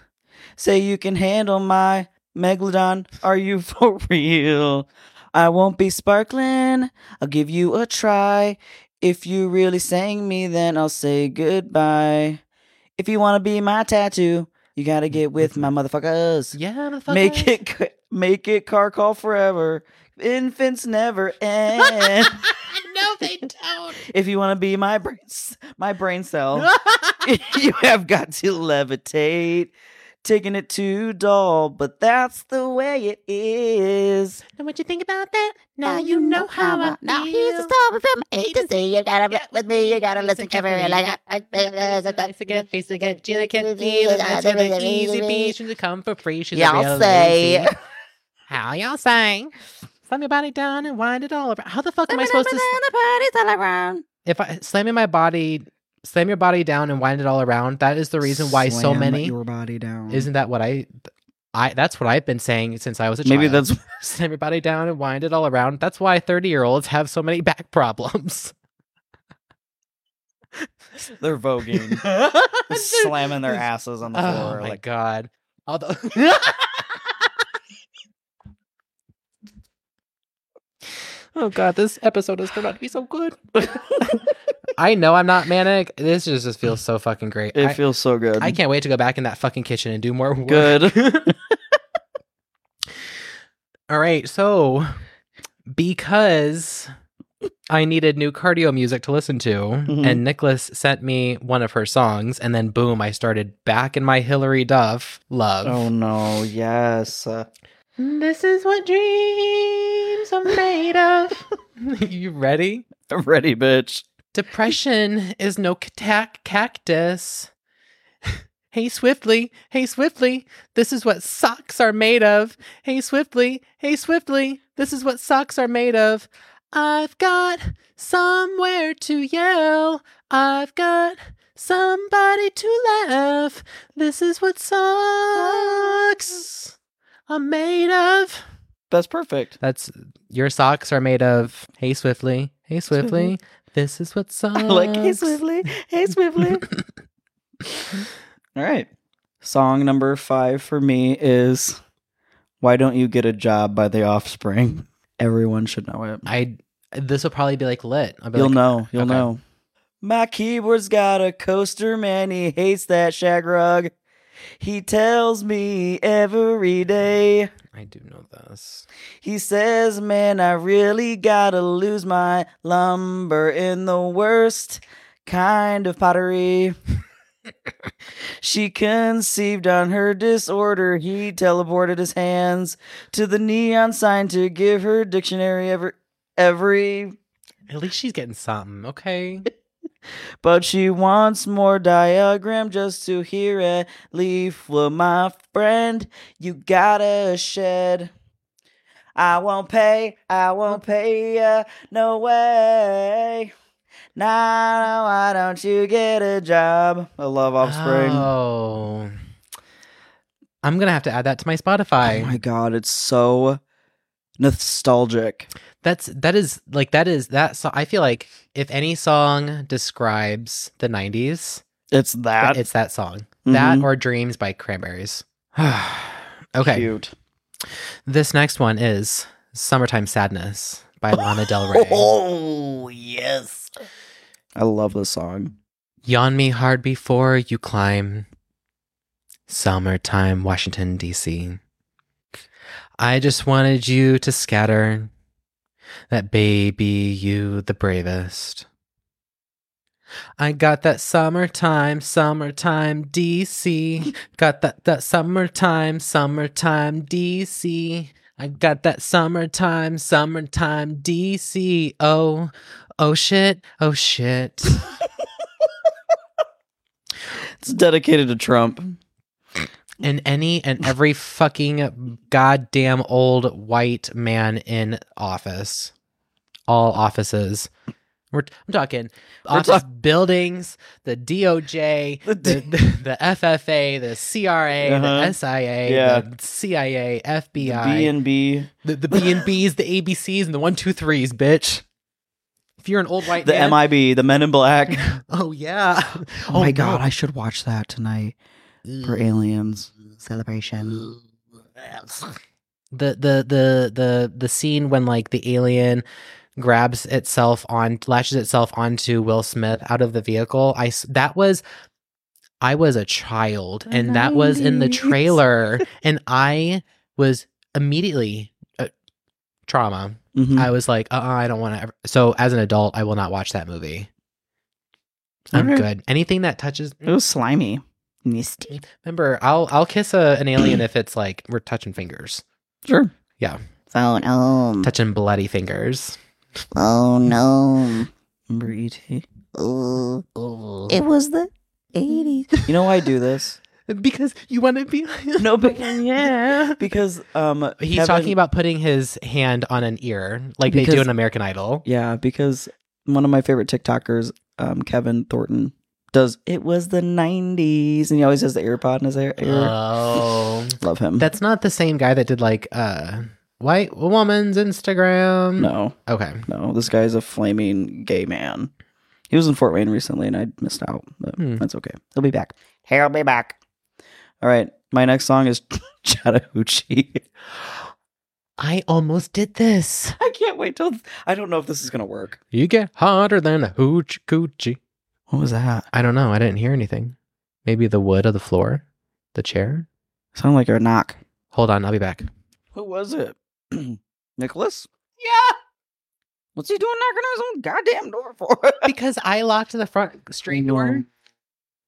S2: Say you can handle my megalodon. Are you for real? I won't be sparkling. I'll give you a try. If you really sang me, then I'll say goodbye. If you want to be my tattoo, you gotta get with my motherfuckers.
S1: Yeah, motherfucker.
S2: Make it, make it car call forever. Infants never end.
S1: no, they don't.
S2: if you want to be my brain, my brain cell, you have got to levitate. Taking it too dull, but that's the way it is.
S1: Now, what you think about that? Now you know how I
S3: Now here's the
S1: feel.
S3: story from A to Z. You gotta get with me. You gotta listen carefully. Like I, I,
S1: Face again, face again. Gina can feel it. That's really easy. Be she's a come for free. She's a
S3: Y'all
S1: real
S3: say.
S1: lazy. How y'all say? Slam your body down and wind it all around. How the fuck am I supposed to?
S3: the parties all around.
S1: If I slamming my body, slam your body down and wind it all around. That is the reason why so many.
S2: your body down.
S1: Isn't that what I? I that's what I've been saying since I was a child.
S2: maybe that's
S1: slam your body down and wind it all around. That's why 30 year olds have so many back problems.
S2: they're voguing, slamming their asses on the
S1: Oh
S2: floor.
S1: Oh my
S2: like
S1: god. Although Oh god, this episode is about to be so good. I know I'm not manic. This just, just feels so fucking great.
S2: it
S1: I,
S2: feels so good.
S1: I can't wait to go back in that fucking kitchen and do more work.
S2: Good.
S1: All right, so because I needed new cardio music to listen to,
S2: Mhm.
S1: and Nicholas sent me one of her songs, and then boom, I started back in my Hilary Duff love.
S2: oh no! Yes. Uh,
S1: This is what dreams are made of. you ready?
S2: I'm ready, bitch.
S1: Depression is no cac- cactus. Hey Swiftly, hey Swiftly, this is what socks are made of. Hey Swiftly, hey Swiftly, this is what socks are made of. I've got somewhere to yell. I've got somebody to laugh. This is what socks are made of.
S2: that's perfect.
S1: That's your socks are made of. Hey Swiftly, hey Swiftly. This is what socks.
S2: I like Hey Swiftly, Hey Swiftly. All right. Song number five for me is Why Don't You Get a Job by The Offspring. Everyone should know it.
S1: I. This will probably be like lit. I'll be
S2: You'll
S1: like,
S2: know. You'll
S1: okay.
S2: know. My keyboard's got a coaster, man. He hates that shag rug. He tells me every day.
S1: I do know this.
S2: He says, Man, I really gotta lose my lumber in the worst kind of pottery. she conceived on her disorder. He teleported his hands to the neon sign to give her dictionary every every
S1: At least she's getting something. Okay.
S2: but she wants more diagram just to hear it. Leave well, my friend, you gotta shed. I won't pay, I won't pay ya, no way. Now, why don't you get a job? I love Offspring.
S1: Oh. I'm gonna have to add that to my Spotify.
S2: oh my god, it's so nostalgic.
S1: That's that is like that is that. So I feel like if any song describes the '90s,
S2: It's that.
S1: it's that song. That
S2: Mhm.
S1: or "Dreams" by Cranberries. okay,
S2: Cute.
S1: this next one is "Summertime Sadness" by Lana Del Rey.
S2: Oh, yes. I love this song.
S1: Yawn me hard before you climb. Summertime, Washington, D.C. I just wanted you to scatter. That baby, you the bravest. I got that summertime, summertime, D.C. Got that, that summertime, summertime, D.C. I got that summertime, summertime, D.C. Oh, oh shit, oh shit.
S2: It's dedicated to Trump.
S1: And any and every fucking goddamn old white man in office, all offices. We're I'm talking
S2: We're
S1: office buildings, the DOJ,
S2: The
S1: the, the, the FFA, the CRA,
S2: Uh-huh.
S1: the SIA,
S2: Yeah.
S1: the CIA, FBI,
S2: and B,
S1: the, the B and B's, the ABCs, and the one two threes, bitch. If you're an old white
S2: the
S1: man,
S2: MIB, the Men in Black.
S1: oh yeah,
S2: Oh, my
S1: no.
S2: god, I should watch that tonight for aliens celebration.
S1: the the the the the scene when like the alien grabs itself on latches itself onto Will Smith out of the vehicle I that was I was a child
S3: The
S1: and that was in the trailer and I was immediately uh, trauma
S2: Mhm.
S1: I was like uh I don't want to so as an adult I will not watch that movie I'm good anything that touches
S2: It was slimy. Misty.
S1: remember I'll I'll kiss a, an alien if it's like we're touching fingers
S2: Sure. Yeah.
S3: Phone home.
S1: touching bloody fingers
S3: Phone home.
S2: Remember E E.T.?
S3: Ooh. It was the 80s.
S2: You know why I do this?
S1: because you want to be
S2: No, but
S1: yeah
S2: because um,
S1: he's
S2: Kevin-
S1: talking about putting his hand on an ear like they do in american idol
S2: Yeah, because one of my favorite TikTokers, um, Kevin Thornton, does it was the '90s, and he always has the AirPod in his ear. ear.
S1: oh
S2: Love him.
S1: that's not the same guy that did like uh white woman's instagram
S2: no,
S1: okay
S2: no, this guy's a flaming gay man. He was in Fort Wayne recently, and I missed out, but
S1: Hmm.
S2: that's okay. He'll be back.
S3: He'll be back.
S2: All right, my next song is Chattahoochee.
S1: i almost did this
S2: I can't wait till I don't know if this is gonna work.
S1: you get hotter than a hoochie coochie
S2: What was that?
S1: i don't know i didn't hear anything maybe the wood of the floor the chair
S2: Sound like a knock.
S1: hold on i'll be back
S2: Who was it? Nicholas? Yeah. What's he doing knocking on his own goddamn door for?
S1: because I locked the front street door.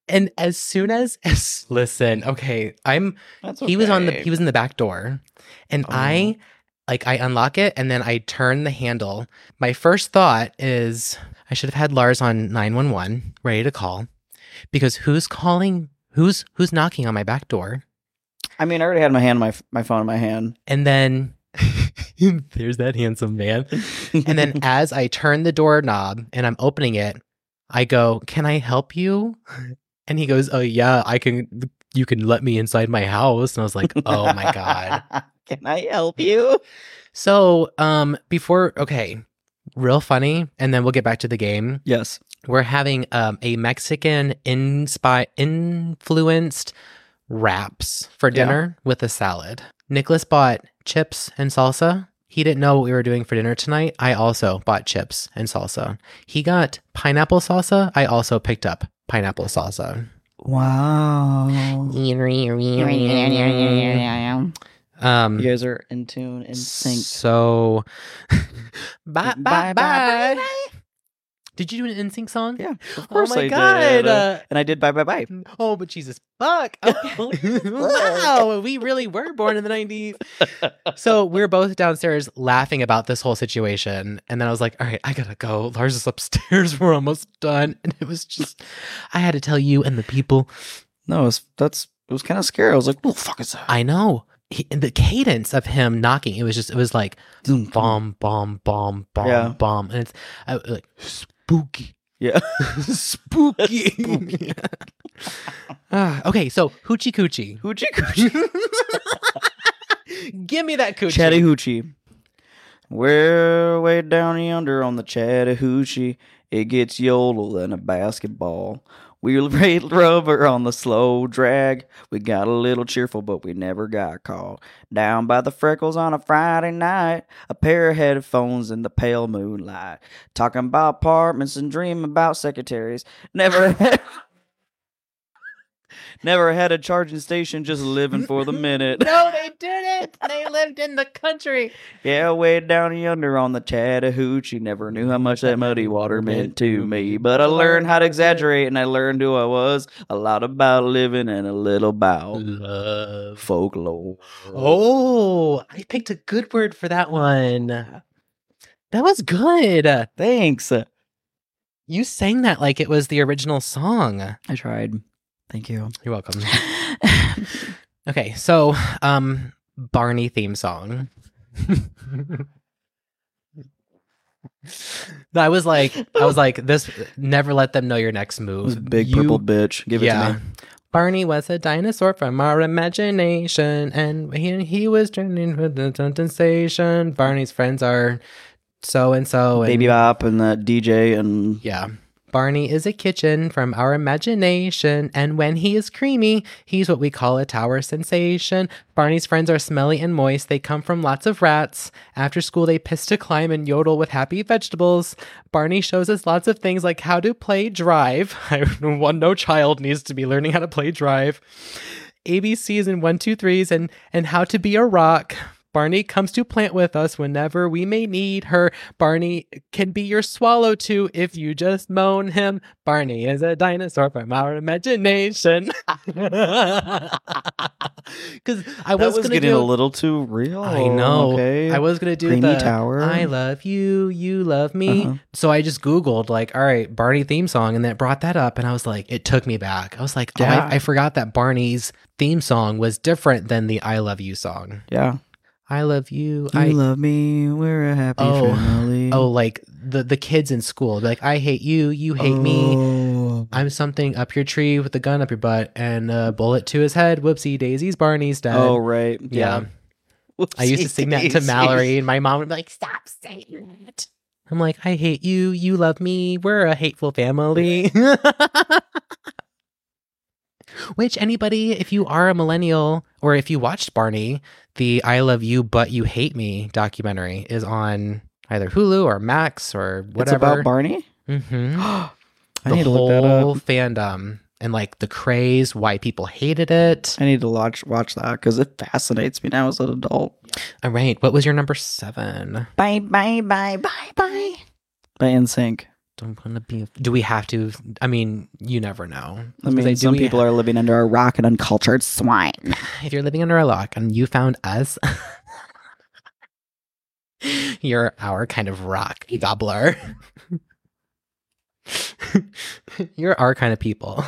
S1: And as soon as, as listen, okay, I'm
S2: That's
S1: he was on the
S2: okay.
S1: he was in the back door. And
S2: Oh.
S1: I like I unlock it and then I turn the handle. My first thought is I should have had Larz on 911 ready to call because who's calling who's who's knocking on my back door?
S2: I mean, I already had my hand, my my phone in my hand,
S1: And then there's that handsome man. And then as I turn the doorknob and I'm opening it, I go, "Can I help you?" And he goes, "Oh yeah, I can. You can let me inside my house." And I was like, "Oh my god,
S2: Can I help you?
S1: So, um, before okay, real funny, and then we'll get back to the game.
S2: Yes.
S1: We're having um a Mexican inspi influenced wraps for
S2: Yeah.
S1: dinner with a salad. Nicholas bought chips and salsa. He didn't know what we were doing for dinner tonight. I also bought chips and salsa. He got pineapple salsa. I also picked up pineapple salsa.
S2: Wow.
S1: Um,
S2: You guys are in tune, in sync.
S1: So, bye, bye,
S2: Bye, bye,
S1: bye. Did you do an NSYNC song?
S2: Yeah, of
S1: Oh
S2: course
S1: my
S2: I
S1: god!
S2: did.
S1: uh,
S2: and I did bye bye bye.
S1: oh, but Jesus, fuck! Okay. wow, we really were born in the '90s. So we're both downstairs laughing about this whole situation, and then I was like, "All right, I gotta go." Larz is upstairs. We're almost done, and it was just, I had to tell you and the people.
S2: No, it was, that's it was kind of scary. I was like, "What the fuck is that?"
S1: I know he, and the cadence of him knocking. It was just, it was like bomb, bomb, bomb, bomb,
S2: Yeah.
S1: bomb, and it's I, like spooky.
S2: Yeah.
S1: spooky. Ah, okay, so hoochie coochie.
S2: Hoochie coochie.
S1: Give me that coochie.
S2: Chattahoochee. We're way down yonder on the Chattahoochee. It gets yodel than a basketball. We'll rubber on the slow drag. We got a little cheerful, but we never got caught. Down by the freckles on a Friday night, a pair of headphones in the pale moonlight. Talking about apartments and dreaming about secretaries. Never never had a charging station, just living for the minute.
S1: No, they didn't. They lived in the country.
S2: Yeah, way down yonder on the Chattahoochee. Never knew how much that muddy water meant to me. But I learned how to exaggerate and I learned who I was. A lot about living and a little about
S1: Love.
S2: folklore.
S1: Oh, I picked a good word for that one. That was good.
S2: Thanks.
S1: You sang that like it was the original song.
S2: I tried. Thank you.
S1: You're welcome. Okay, so um Barney theme song. I was like I was like this never let them know your next move.
S2: big
S1: You-
S2: purple bitch. Give it
S1: yeah.
S2: to me.
S1: Barney was a dinosaur from our imagination, and he, he was turning with the sensation. Barney's friends are so and so.
S2: Baby Bop and the DJ and
S1: Yeah. Barney is a kitchen from our imagination, and when he is creamy, he's what we call a tower sensation. Barney's friends are smelly and moist. They come from lots of rats. After school, they piss to climb and yodel with happy vegetables. Barney shows us lots of things like how to play drive. One no child needs to be learning how to play drive. ABCs and one, two, threes, and and how to be a rock. Barney comes to plant with us whenever we may need her. Barney can be your swallow too if you just moan him. Barney is a dinosaur from our imagination. Because I was,
S2: was
S1: gonna
S2: getting
S1: do,
S2: a little too real.
S1: I know.
S2: Okay.
S1: I was gonna do
S2: Creamy
S1: the
S2: Tower.
S1: I love you, you love me.
S2: Uh-huh.
S1: So I just Googled like, all right, Barney theme song, and that brought that up, and I was like, it took me back. I was like, oh, I, I forgot that Barney's theme song was different than the I love you song.
S2: Yeah.
S1: I love you.
S2: You
S1: I
S2: love me. We're a happy
S1: Oh.
S2: family.
S1: oh, like the the kids in school, like I hate you, you hate me.
S2: Oh.
S1: I'm something up your tree with a gun up your butt and a bullet to his head. Whoopsie daisies, Barney's dead.
S2: Oh, right.
S1: yeah. I used to sing that to Mallory, and my mom would be like, "Stop saying that." I'm like, "I hate you. You love me. We're a hateful family." Which anybody, if you are a millennial or if you watched Barney, the "I love you but you hate me" documentary is on either Hulu or Max or whatever.
S2: It's about Barney?
S1: hmm
S2: I
S1: the
S2: need to
S1: whole
S2: look that up.
S1: fandom and like the craze, why people hated it.
S2: I need to watch watch that because it fascinates me now as an adult.
S1: All right, what was your number seven?
S3: Bye, bye, bye, bye, bye.
S2: By NSYNC.
S1: Don't want to be. Do we have to? I mean, you never know.
S2: I mean, some people are living under a rock and uncultured swine.
S1: If you're living under a rock and you found us, you're our kind of rock gobbler. you're our kind of people.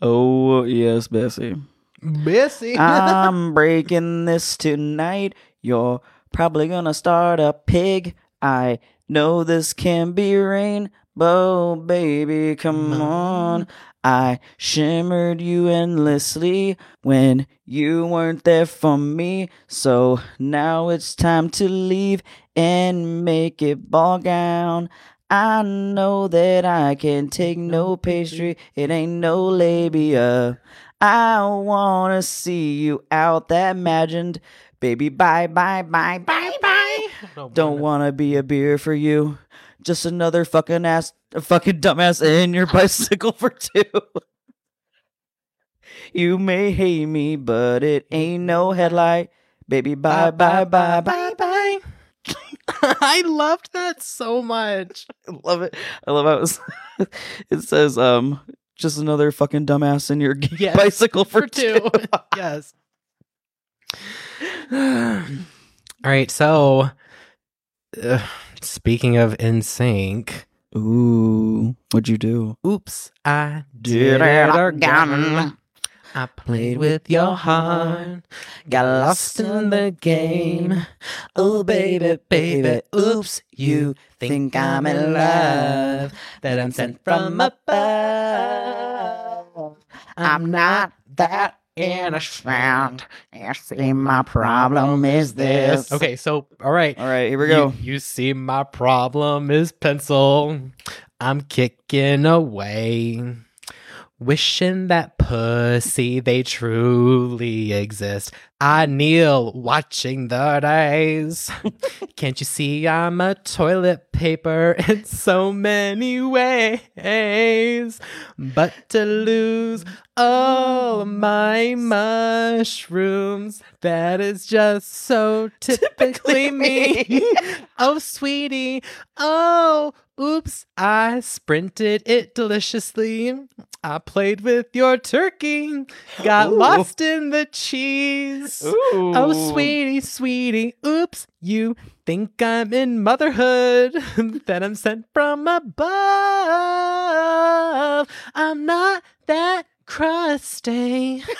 S2: Oh, yes, Bessie.
S1: Bessie,
S2: I'm breaking this tonight. You're probably gonna start a pig. I know this can be rain, Oh, baby, come on. I shimmered you endlessly when you weren't there for me. So now it's time to leave and make it ball gown. I know that I can take no pastry. It ain't no labia. I wanna see you out that imagined. Baby, bye, bye, bye, bye, bye. Don't wanna be a beer for you. Just another fucking ass, fucking dumbass in your bicycle for two. You may hate me, but it ain't no headlight. Baby, bye, bye, bye, bye, bye.
S1: I loved that so much.
S2: I love it. I love how it's, it says, um, just another fucking dumbass in your
S1: Yes,
S2: bicycle for,
S1: For two. yes. All right, so uh, speaking of in sync,
S2: Ooh, what'd you do?
S1: oops, I
S2: Did
S1: did
S2: it again.
S1: I played with your heart, got lost in the game. Oh baby, baby, oops, you think I'm in love, that I'm sent from above. I'm not that innocent.
S3: You see, my problem is this.
S1: Okay, so all right.
S2: All right, here we go.
S1: You, you see, my problem is pencil. I'm kicking away. Wishing that pussy they truly exist. I kneel watching the days. Can't you see I'm a toilet paper in so many ways? But to lose all my mushrooms, that is just so typically me. oh, sweetie. Oh, oops. I sprinted it deliciously. I played with your turkey. Got
S2: Ooh.
S1: lost in the cheese. Oh, sweetie, sweetie. Oops. You think I'm in motherhood. that I'm sent from above. I'm not that crusty.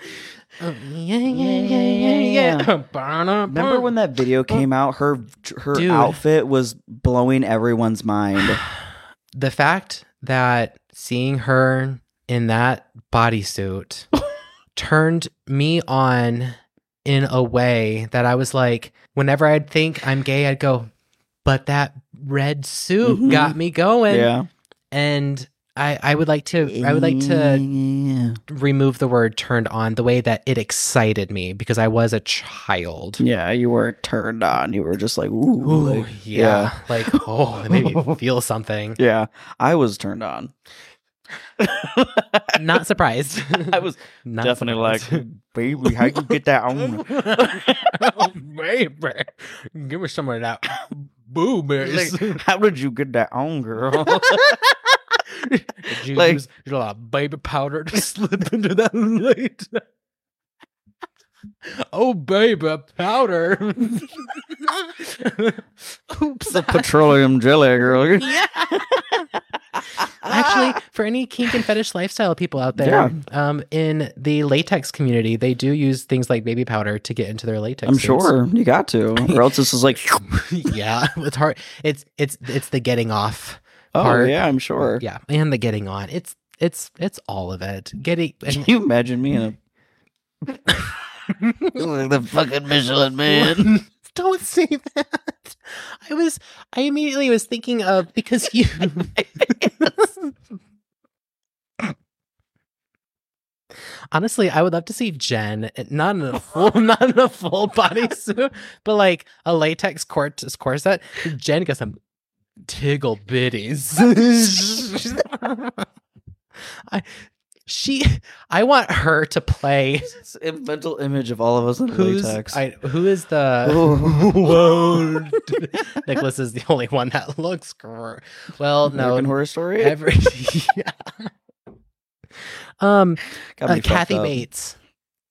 S1: Oh, yeah, yeah, yeah, yeah, yeah.
S2: Remember when that video came out? Her her
S1: Dude.
S2: outfit was blowing everyone's mind.
S1: the fact that seeing her in that bodysuit turned me on in a way that I was like, whenever I'd think I'm gay, I'd go, but that red suit
S2: Mhm.
S1: got me going.
S2: yeah,
S1: And I, I would like to I would like to
S2: Yeah.
S1: remove the word turned on the way that it excited me because I was a child.
S2: Yeah, you were turned on. You were just like, ooh,
S1: Ooh,
S2: like-
S1: yeah. Like, oh, it made me feel something.
S2: yeah. I was turned on.
S1: Not surprised.
S2: I was
S1: Not
S2: definitely like, baby, how you get that on?
S1: oh, baby. Give me some of that boobies.
S2: Like, how did you get that on, girl?
S1: Did you
S2: like-
S1: use a lot of baby powder to slip into that late? oh, baby powder. Oops.
S2: the petroleum jelly, girl.
S1: Yeah. Actually, for any kink and fetish lifestyle people out there, yeah. um, in the latex community, they do use things like baby powder to get into their latex.
S2: I'm
S1: suits.
S2: sure you got to, or else this is like,
S1: yeah, it's hard. It's it's it's the getting off
S2: oh
S1: part.
S2: yeah, I'm sure.
S1: Yeah, and the getting on. It's it's it's all of it. Getting
S2: Can you imagine me in a like the fucking Michelin man?
S1: Don't say that. I was I immediately was thinking of because you Honestly, I would love to see Jen not in a full not in a full bodysuit, but like a latex cort- corset. Jen got some tiggle bitties. I she I want her to play
S2: It's a mental image of all of us in
S1: who's
S2: latex.
S1: I who is the Whoa. Nicholas is the only one that looks gr- well no
S2: American Horror Story.
S1: every yeah. um uh, Kathy
S2: up.
S1: Bates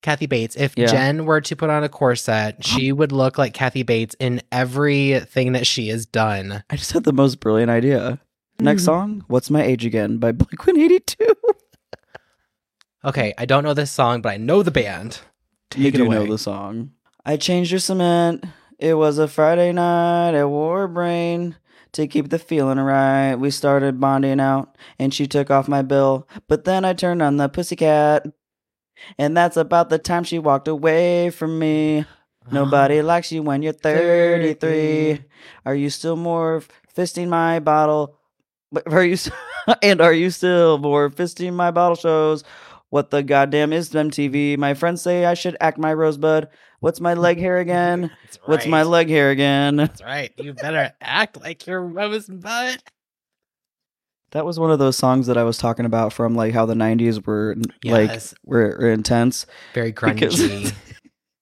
S1: Kathy Bates if
S2: Yeah.
S1: Jen were to put on a corset she would look like Kathy Bates in everything that she has done
S2: I just had the most brilliant idea. Next
S1: Mhm.
S2: song, "What's My Age Again" by Blink One Eighty Two.
S1: okay I don't know this song but I know the band
S2: You
S1: Take it
S2: do
S1: away.
S2: know the song. I changed your cement. It was a Friday night at Warbrain. to keep the feeling right. We started bonding out, and she took off my bill. But then I turned on the pussycat, and that's about the time she walked away from me. Nobody ah. likes you when you're 33. Are you still more fisting my bottle? Are you and are you still more fisting my bottle shows? What the goddamn is MTV? My friends say I should act my rosebud. What's my leg hair again?
S1: That's
S2: What's my leg hair again?
S1: That's right. You better act like your rosebud.
S2: That was one of those songs that I was talking about from like how the 90s were like were, were intense.
S1: Very grungy.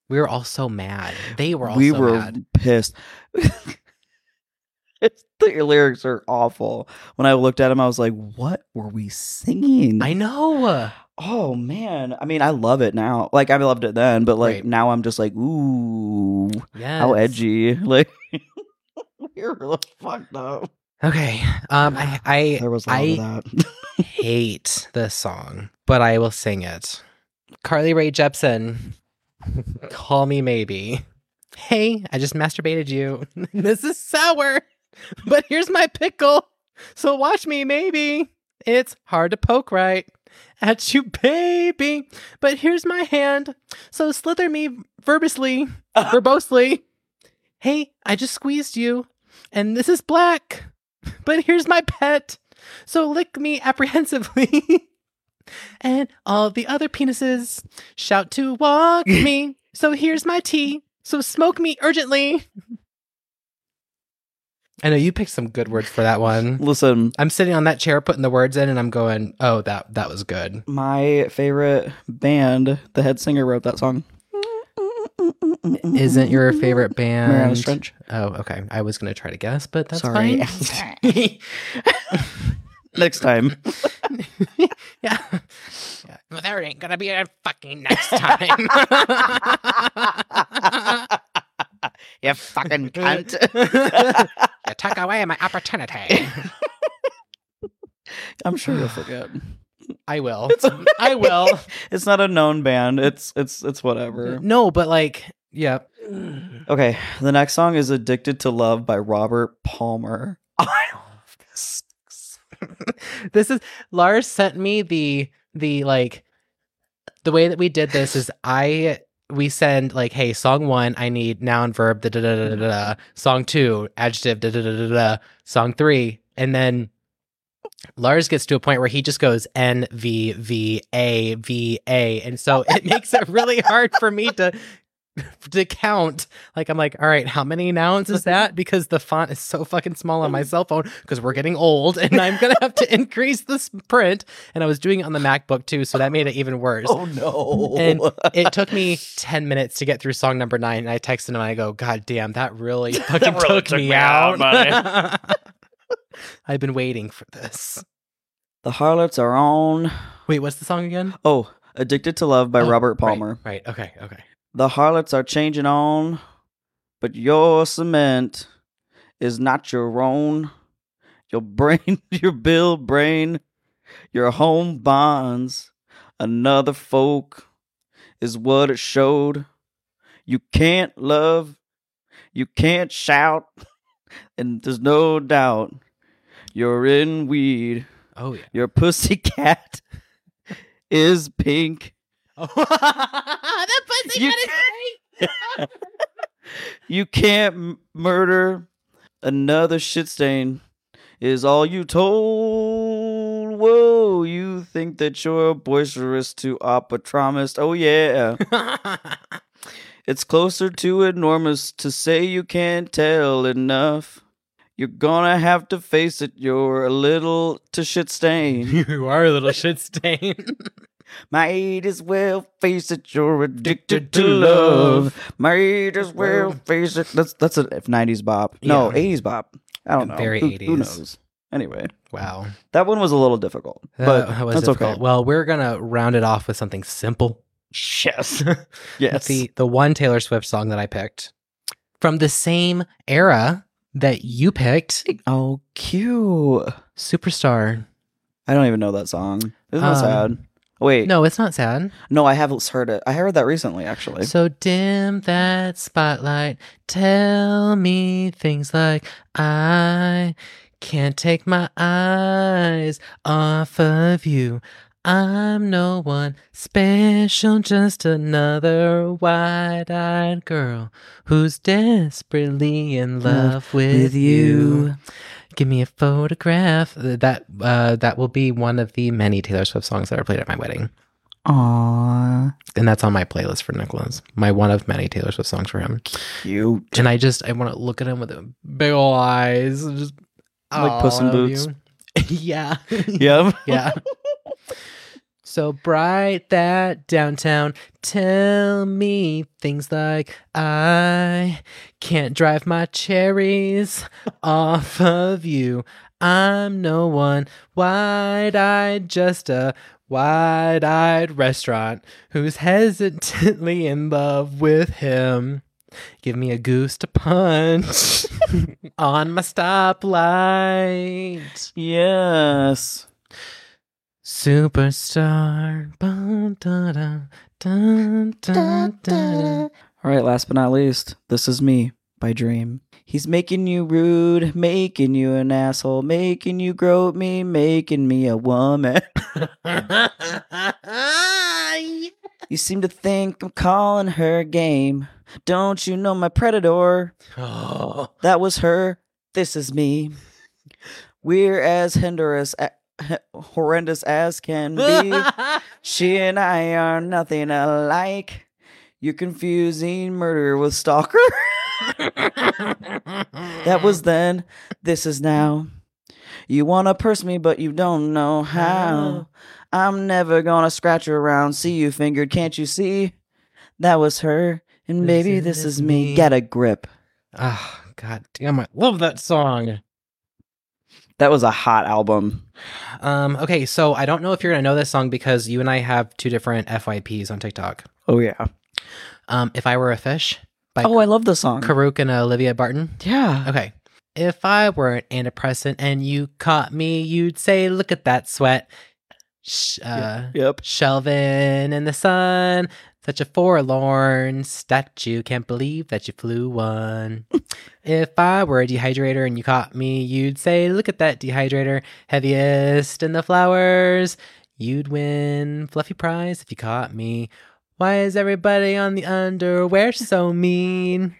S1: we were all so mad. They were all
S2: we
S1: so
S2: were
S1: mad.
S2: pissed. It's- the lyrics are awful. When I looked at them, I was like, "What were we singing?"
S1: I know.
S2: Oh man, I mean, I love it now. Like I loved it then, but like
S1: Right.
S2: now I'm just like, ooh,
S1: Yes.
S2: how edgy. Like we're really fucked up.
S1: Okay. Um I I,
S2: There was a lot
S1: I
S2: of that.
S1: hate this song, but I will sing it. Carly Rae Jepsen, call me maybe. Hey, I just masturbated you. this is sour, but here's my pickle. So watch me maybe. It's hard to poke right at you, baby. But here's my hand. So slither me verbosely, verbosely. Hey, I just squeezed you, and this is black. But here's my pet. So lick me apprehensively. and all the other penises shout to walk me. So here's my tea. So smoke me urgently. I know you picked some good words for that one.
S2: Listen,
S1: I'm sitting on that chair putting the words in and I'm going, "Oh, that that was good."
S2: my favorite band, the head singer wrote that song.
S1: Mm, mm, mm, Isn't your mm-hmm. favorite band
S2: Marianas Trench?
S1: Oh, okay. I was going to try to guess, but that's
S2: Sorry.
S1: fine.
S2: Next time.
S1: yeah. yeah. Well, there ain't gonna be a fucking next time.
S2: you fucking cunt.
S1: you took away my opportunity.
S2: I'm sure you'll forget.
S1: I will.
S2: Okay.
S1: I will.
S2: It's not a known band. It's it's it's whatever.
S1: No, but like, yeah.
S2: Okay, the next song is "Addicted to Love" by Robert Palmer.
S1: I love this. this is Larz sent me the the like the way that we did this is I we send like hey song one I need noun verb da da da da song two adjective da da da da da song three and then Larz gets to a point where he just goes N V V A V A and so it makes it really hard for me to to count like I'm like all right how many nouns is that because the font is so fucking small on my mm. cell phone because we're getting old and I'm gonna have to increase this print and I was doing it on the MacBook too so that made it even worse
S2: Oh no!
S1: And it took me 10 minutes to get through song number nine. And I texted him and I go, God damn, that really fucking
S2: really
S1: took,
S2: took
S1: me,
S2: me out,
S1: out. I've been waiting for this.
S2: the Harlots are on.
S1: Wait, what's the song again?
S2: Oh, "Addicted to Love" by
S1: Oh,
S2: Robert
S1: right,
S2: Palmer.
S1: Right, Okay. Okay.
S2: The harlots are changing on, but your cement is not your own. Your brain, your bill brain, your home bonds, another folk is what it showed. You can't love, you can't shout, and there's no doubt you're in weed.
S1: Oh, yeah.
S2: Your pussy cat is pink.
S1: Oh, that pussy
S2: You-
S1: got his face.
S2: You can't m- murder another shit stain. Is all you told? Whoa, you think that you're boisterous to optometrist? Oh yeah, it's closer to enormous to say you can't tell enough. You're gonna have to face it. You're a little to shit stain.
S1: you are a little shit stain.
S2: Might as well face it. You're addicted to love. Might as well face it. That's that's a '90s bop. No,
S1: Yeah.
S2: '80s bop. I don't know.
S1: Very
S2: who, Who
S1: 80s.
S2: knows? Anyway,
S1: wow.
S2: that one was a little difficult,
S1: That-
S2: but
S1: that was
S2: that's
S1: difficult.
S2: okay.
S1: Well, we're going to round it off with something simple.
S2: Yes, yes.
S1: the the one Taylor Swift song that I picked from the same era that you picked,
S2: oh, cute.
S1: Superstar.
S2: I don't even know that song. Isn't that
S1: Um,
S2: sad? Wait, no,
S1: it's not sad.
S2: no, I haven't heard it. I heard that recently, actually.
S1: So dim that spotlight. Tell me things like I can't take my eyes off of you. I'm no one special, just another wide eyed girl who's desperately in love with,
S2: with
S1: you.
S2: you.
S1: Give me a photograph. That uh, that will be one of the many Taylor Swift songs that are played at my wedding
S2: Aww,
S1: and that's on my playlist for Nicholas. My one of many Taylor Swift songs for him.
S2: cute.
S1: And I just I want to look at him with big old eyes, and just
S2: Like Puss in Boots."
S1: you." yeah,
S2: Yep.
S1: yeah. So bright that downtown. Tell me things like I can't drive my cherries off of you. I'm no one wide eyed, just a wide eyed restaurant who's hesitantly in love with him. Give me a goose to punch on my stoplight.
S2: Yes.
S1: Superstar. Bum, da, da, dun, dun, dun.
S2: All right, last but not least, This Is Me by Dream. He's making you rude, making you an asshole, making you grow me, making me a woman. You seem to think I'm calling her game. Don't you know my predator?
S1: Oh.
S2: That was her. This is me. We're as horrendous, horrendous as can be. She and I are nothing alike. You're confusing murder with stalker. that was then. This is now. You wanna purse me, but you don't know how. I'm never gonna scratch around. See you fingered, can't you see? That was her. And
S1: This
S2: baby,
S1: is
S2: this is
S1: me.
S2: me. Get a grip.
S1: Ah, god damn, I love that song.
S2: That was a hot album.
S1: Um, okay, so I don't know if you're gonna know this song because you and I have two different FYPs on TikTok.
S2: Oh yeah.
S1: Um, if I were a fish by
S2: Oh, I love the song.
S1: Corook and Olivia Barton.
S2: Yeah.
S1: Okay. If I were an antidepressant and you caught me, you'd say, "Look at that sweat." Sh- uh,
S2: Yep.
S1: Shelvin in the sun, such a forlorn statue. Can't believe that you flew one. if I were a dehydrator and you caught me, you'd say, Look at that dehydrator, heaviest in the flowers. You'd win fluffy prize if you caught me. Why is everybody on the underwear so mean?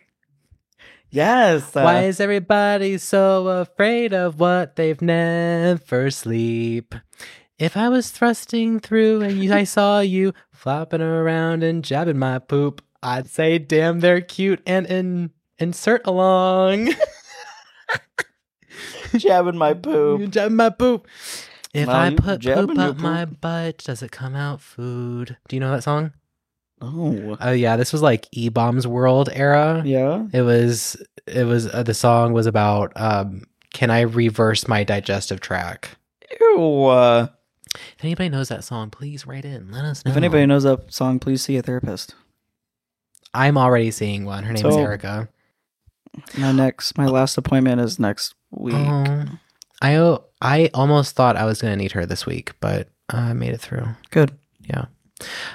S2: Yes. uh,
S1: Why is everybody so afraid of what they've never sleep? If I was thrusting through and you, I saw you flopping around and jabbing my poop, I'd say, damn, they're cute and in, insert along.
S2: jabbing my poop?
S1: jabbing my poop. If
S2: Well,
S1: I put poop up my butt, does it come out food? Do you know that song?
S2: Oh.
S1: Oh yeah, this was like E Bombs World era.
S2: Yeah.
S1: It was it was uh, the song was about um can I reverse my digestive track?
S2: Ew. Uh,
S1: If anybody knows that song, please write in. Let us know.
S2: if anybody knows that song, please see a therapist.
S1: I'm already seeing one. Her name is
S2: So-
S1: Erica.
S2: My next, my last appointment is next week.
S1: I oh, I o- I almost thought I was gonna need her this week, but I made it through.
S2: Good.
S1: Yeah.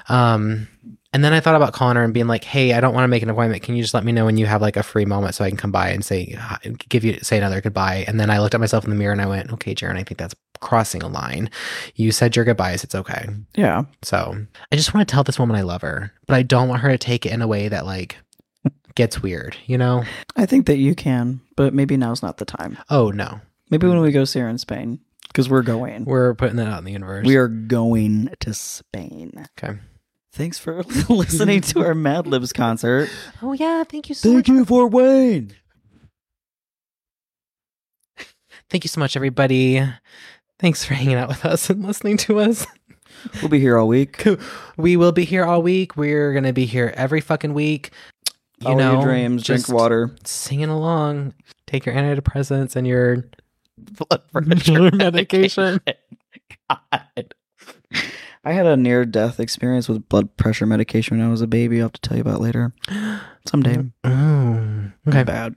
S1: Um, and then I thought about calling her and being like, "Hey, I don't want to make an appointment. Can you just let me know when you have like a free moment so I can come by and say, give you say another goodbye?" And then I looked at myself in the mirror and I went, "Okay, Jaron, I think that's crossing a line. You said your goodbyes. It's okay."
S2: Yeah.
S1: So I just want to tell this woman I love her, but I don't want her to take it in a way that like gets weird. You know?
S2: I think that you can, but maybe now's not the time.
S1: Oh no,
S2: Maybe when we go see her in Spain, because we're going.
S1: we're putting that out in the universe.
S2: We are going to Spain.
S1: okay.
S2: Thanks for listening to our Mad Libs concert.
S1: Oh yeah, thank you so much.
S2: Thank you for Wayne.
S1: Thank you so much, everybody. Thanks for hanging out with us and listening to us.
S2: We'll be here all week.
S1: We will be here all week. We're gonna be here every fucking week. You
S2: Follow
S1: know,
S2: your dreams, drink water.
S1: singing along. Take your antidepressants and your
S2: Blood
S1: pressure medication.
S2: God. I had a near death experience with blood pressure medication when I was a baby. I'll have to tell you about later. Someday.
S1: Oh, okay.
S2: Bad.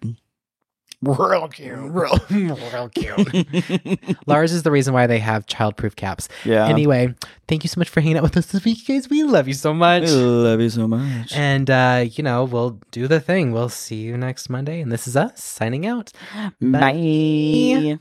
S1: Real cute. Real, real cute. Larz is the reason why they have childproof caps.
S2: yeah.
S1: Anyway, thank you so much for hanging out with us this week, guys. We love you so much.
S2: I love you so much.
S1: And, uh, you know, we'll do the thing. We'll see you next Monday. And this is us signing out.
S2: Bye.